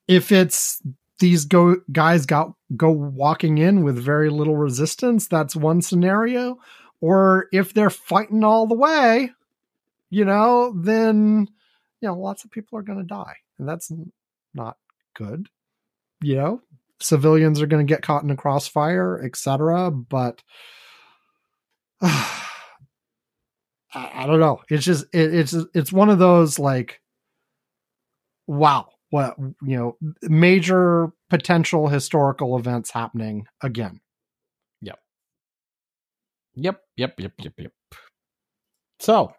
if it's these go guys got go walking in with very little resistance, that's one scenario. Or if they're fighting all the way, you know, then you know, lots of people are going to die, and that's not good. You know, civilians are going to get caught in a crossfire, etc. But (sighs) (sighs) I, I don't know. It's just it, it's it's one of those like, wow, what you know, major potential historical events happening again. Yep. Yep. Yep. Yep. Yep. Yep. So,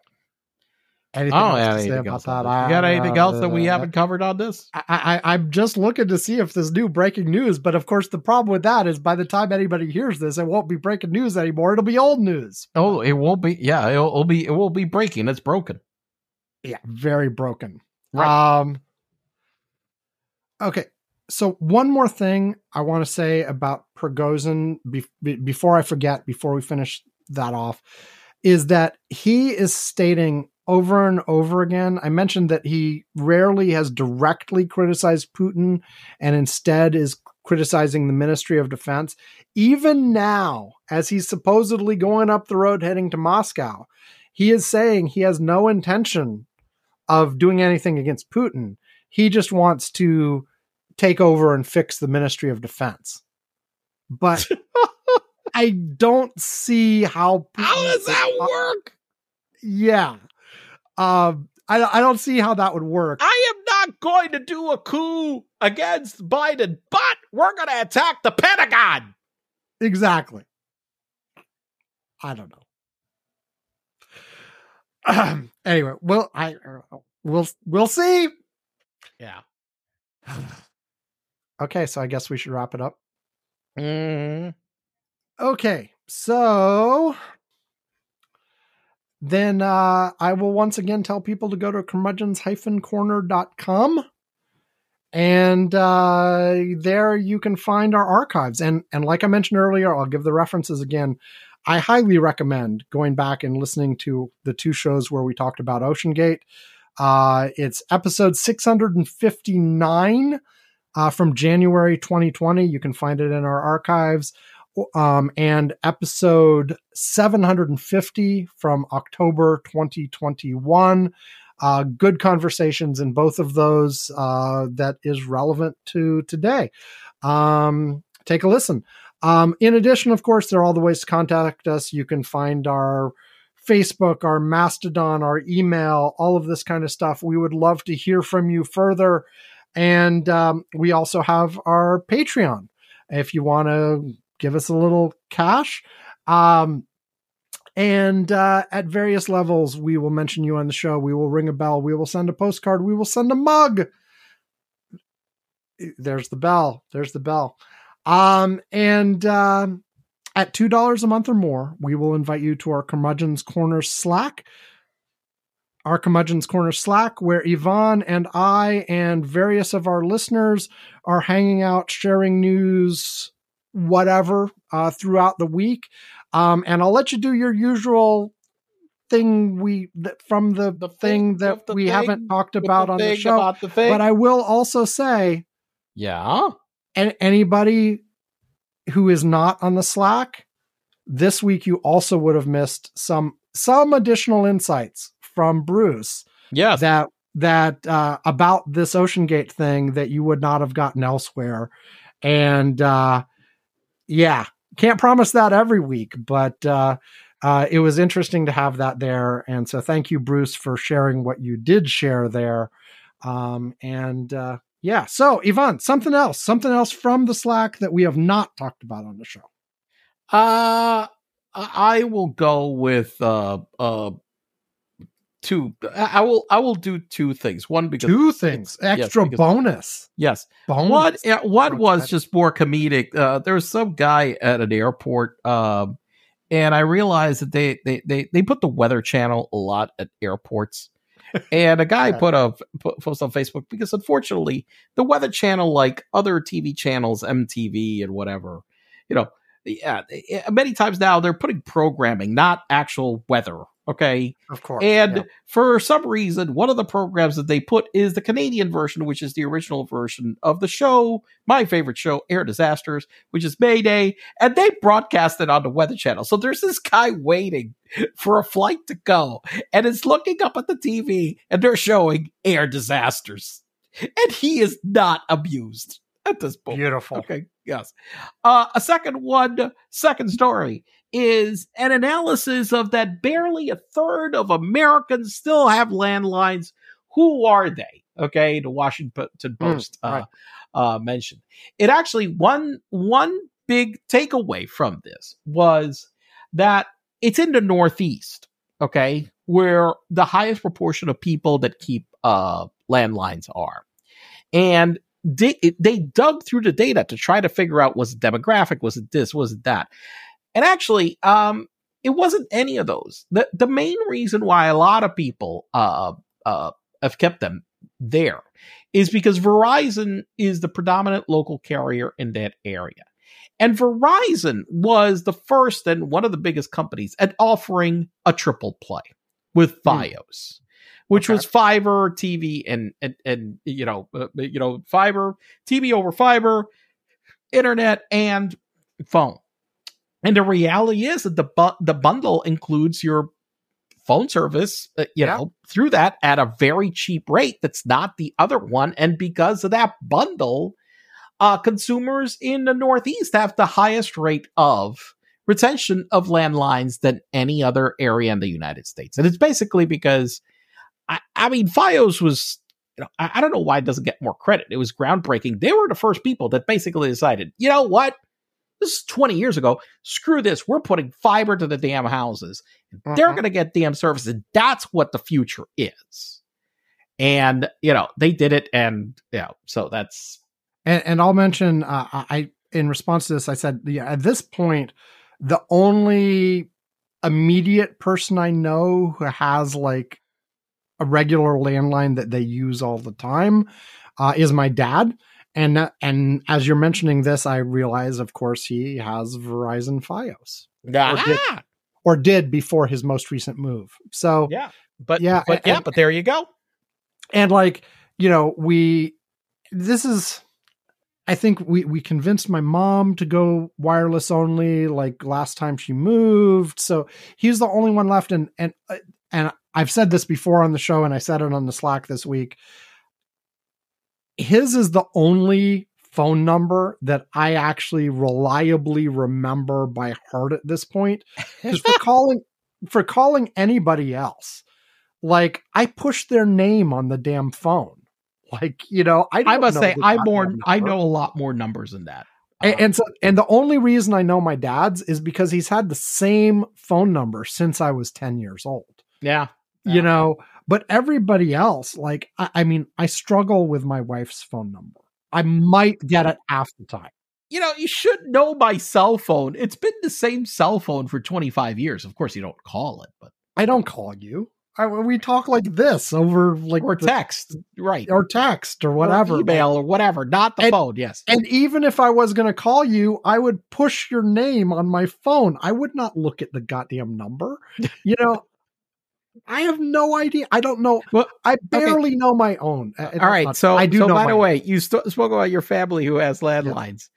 Anything oh, else to say about that? You got anything uh, else that we haven't covered on this? I, I am just looking to see if there's new breaking news, but of course the problem with that is by the time anybody hears this, it won't be breaking news anymore. It'll be old news. Oh, it won't be. Yeah, it'll, it'll be. It will be breaking. It's broken. Yeah, very broken. Right. Um. Okay, so one more thing I want to say about Prigozhin be- before I forget, before we finish that off, is that he is stating over and over again. I mentioned that he rarely has directly criticized Putin and instead is criticizing the Ministry of Defense. Even now, as he's supposedly going up the road heading to Moscow, he is saying he has no intention of doing anything against Putin. He just wants to take over and fix the Ministry of Defense. But (laughs) I don't see how. Putin how does that work? Yeah. Um, I, I don't see how that would work. I am not going to do a coup against Biden, but we're going to attack the Pentagon. Exactly. I don't know. Um, (clears throat) anyway, well, I we'll we'll see. Yeah. (sighs) okay, so I guess we should wrap it up. Mm. Okay, so then uh, I will once again tell people to go to curmudgeons-corner.com. And uh, there you can find our archives. And, and like I mentioned earlier, I'll give the references again. I highly recommend going back and listening to the two shows where we talked about OceanGate. Uh, it's episode 659 uh, from January 2020. You can find it in our archives. Um, and episode 750 from October 2021. Uh, good conversations in both of those uh, that is relevant to today. Um, take a listen. Um, in addition, of course, there are all the ways to contact us. You can find our Facebook, our Mastodon, our email, all of this kind of stuff. We would love to hear from you further. And um, we also have our Patreon. If you want to give us a little cash, um, and uh, at various levels, we will mention you on the show. We will ring a bell. We will send a postcard. We will send a mug. There's the bell. There's the bell. Um, and um, at $2 a month or more, we will invite you to our Curmudgeon's Corner Slack. Our Curmudgeon's Corner Slack, where Ivan and I and various of our listeners are hanging out, sharing news, whatever, uh, throughout the week. Um, and I'll let you do your usual thing we that from the, The thing thing that the we thing haven't talked With about on the show. about the thing. But I will also say, yeah. and anybody who is not on the Slack this week, you also would have missed some some additional insights from Bruce Yes. that that uh, about this OceanGate thing that you would not have gotten elsewhere, and uh, yeah, can't promise that every week, but uh, uh, it was interesting to have that there, and so thank you, Bruce, for sharing what you did share there, um, and uh, yeah. So Ivan, something else, something else from the Slack that we have not talked about on the show. Uh, I will go with uh uh two. I will I will do two things. One because Two things, yes, extra because- bonus. yes, bonus. one yeah, one was just more comedic. Uh, there was some guy at an airport, um, and I realized that they they they they put the Weather Channel a lot at airports. And a guy (laughs) Yeah. put a put, post on Facebook because unfortunately the Weather Channel, like other TV channels, MTV and whatever, you know, yeah, many times now they're putting programming, not actual weather. Okay, Of course. and yeah. for some reason, one of the programs that they put is the Canadian version, which is the original version of the show, my favorite show, Air Disasters, which is Mayday, and they broadcast it on the Weather Channel. So there's this guy waiting for a flight to go, and is looking up at the TV, and they're showing Air Disasters, and he is not amused at this point. beautiful. Okay, yes. Uh, a second one, second story is an analysis of that barely a third of Americans still have landlines. Who are they? Okay, the Washington Post uh, right. uh, mentioned it. Actually, one one big takeaway from this was that it's in the Northeast. Okay, where the highest proportion of people that keep uh, landlines are, and they, they dug through the data to try to figure out was it demographic, was it this, was it that, and actually, um, it wasn't any of those. the The main reason why a lot of people uh uh have kept them there is because Verizon is the predominant local carrier in that area. And Verizon was the first and one of the biggest companies at offering a triple play with Hmm. Fios, which Okay. was fiber, TV, and and and you know uh, you know fiber, TV over fiber, internet, and phone. And the reality is that the bu- the bundle includes your phone service, uh, you Yeah. know, through that at a very cheap rate. That's not the other one, and because of that bundle, uh, consumers in the Northeast have the highest rate of retention of landlines than any other area in the United States, and it's basically because, I, I mean, FiOS was. You know, I, I don't know why it doesn't get more credit. It was groundbreaking. They were the first people that basically decided, you know what? This is 20 years ago. Screw this. We're putting fiber to the damn houses. They're Mhm. going to get damn services. That's what the future is. And, you know, they did it. And, yeah, so that's, And, and I'll mention, uh, I in response to this, I said, yeah, at this point, the only immediate person I know who has like a regular landline that they use all the time uh, is my dad. And and as you're mentioning this, I realize, of course, he has Verizon FiOS ah, or did before his most recent move. So yeah. But, Yeah, but, and- yeah, but there you go. and like you know we this is I think we we convinced my mom to go wireless only like last time she moved. So he's the only one left and and uh, and I've said this before on the show and I said it on the Slack this week. His is the only phone number that I actually reliably remember by heart at this point. Because for (laughs) calling for calling anybody else, like I push their name on the damn phone. Like, you know, I, I must say I more I know a lot more numbers than that. And, Uh, and so, and the only reason I know my dad's is because he's had the same phone number since I was 10 years old, yeah. You know, but everybody else, like, I, I mean, I struggle with my wife's phone number. I might get it half the time. you know, you should know my cell phone. It's been the same cell phone for 25 years. Of course, you don't call it, but I don't call you. I, we talk like this over like or the- text, right? or text or Or whatever. email or whatever, not the And- phone. Yes. And even if I was going to call you, I would push your name on my phone. I would not look at the goddamn number. You know, I have no idea. I don't know. Well, I barely know my own. Uh, All right. not- So, I do so know by my the own. way, you st- spoke about your family who has landlines.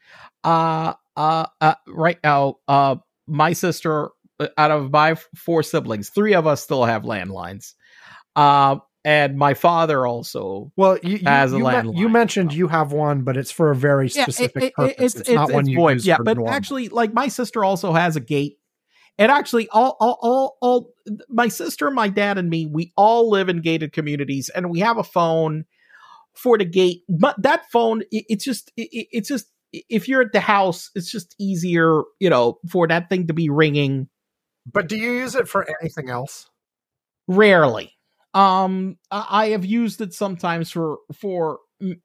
Uh, uh, uh, right now, uh, my sister, uh, out of my f- four siblings, three of us still have landlines. Uh, and my father also. Well, you, you, As a you, men- landline. you mentioned you have one, but it's for a very specific it- it- purpose. It's, not one you use Yeah, for but normal. actually, like my sister also has a gate. And actually, all, all, all, all, my sister, my dad, and me, we all live in gated communities, and we have a phone for the gate. But that phone, it, it's just, it, it- it's just, if you're at the house, it's just easier, you know, for that thing to be ringing. But do you use it for anything else? Rarely. Um, I I have used it sometimes for for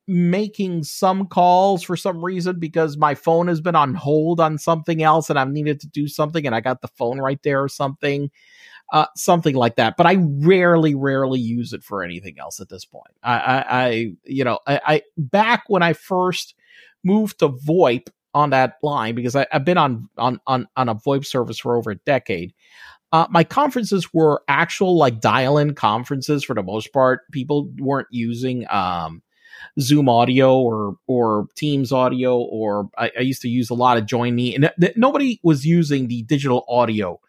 making some calls for some reason because my phone has been on hold on something else and I've needed to do something and I got the phone right there or something, uh, something like that. But I rarely, rarely use it for anything else at this point. I, I, I you know, I, I back when I first moved to VoIP on that line because I, I've been on on on on a VoIP service for over a decade uh, my conferences were actual like dial-in conferences for the most part. People weren't using um, Zoom audio or or Teams audio, or I, I used to use a lot of Join Me, and th- nobody was using the digital audio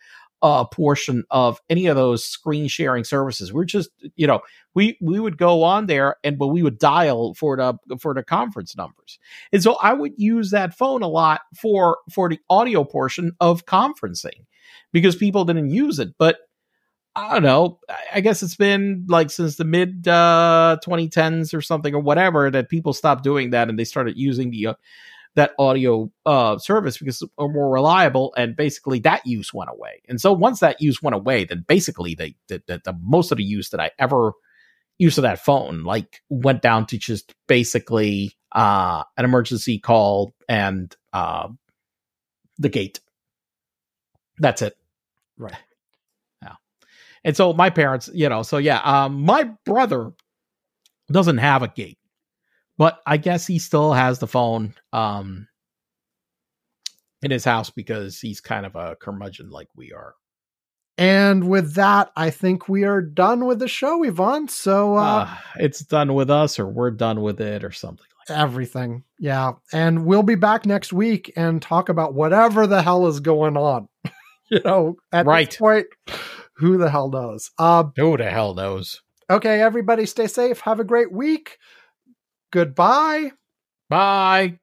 uh, portion of any of those screen sharing services. We're just you know we we would go on there and but we would dial for the for the conference numbers, and so I would use that phone a lot for for the audio portion of conferencing because people didn't use it. But I don't know. I- guess it's been like since the mid uh, 2010s or something or whatever that people stopped doing that and they started using the uh, that audio uh, service because it's more reliable and basically that use went away. And so once that use went away, then basically they the, the, the most of the use that I ever used of that phone like went down to just basically uh, an emergency call and uh, the gate. That's it. Right. And so my parents, you know, so yeah, um, my brother doesn't have a gate, but I guess he still has the phone um in his house because he's kind of a curmudgeon like we are. And with that, I think we are done with the show, Ivan. So uh, Uh, it's done with us or we're done with it or something like everything. Yeah. And we'll be back next week and talk about whatever the hell is going on. (laughs) you know, at Right. this point, who the hell knows? Uh. Who the hell knows? okay, everybody stay safe. Have a great week. Goodbye. Bye.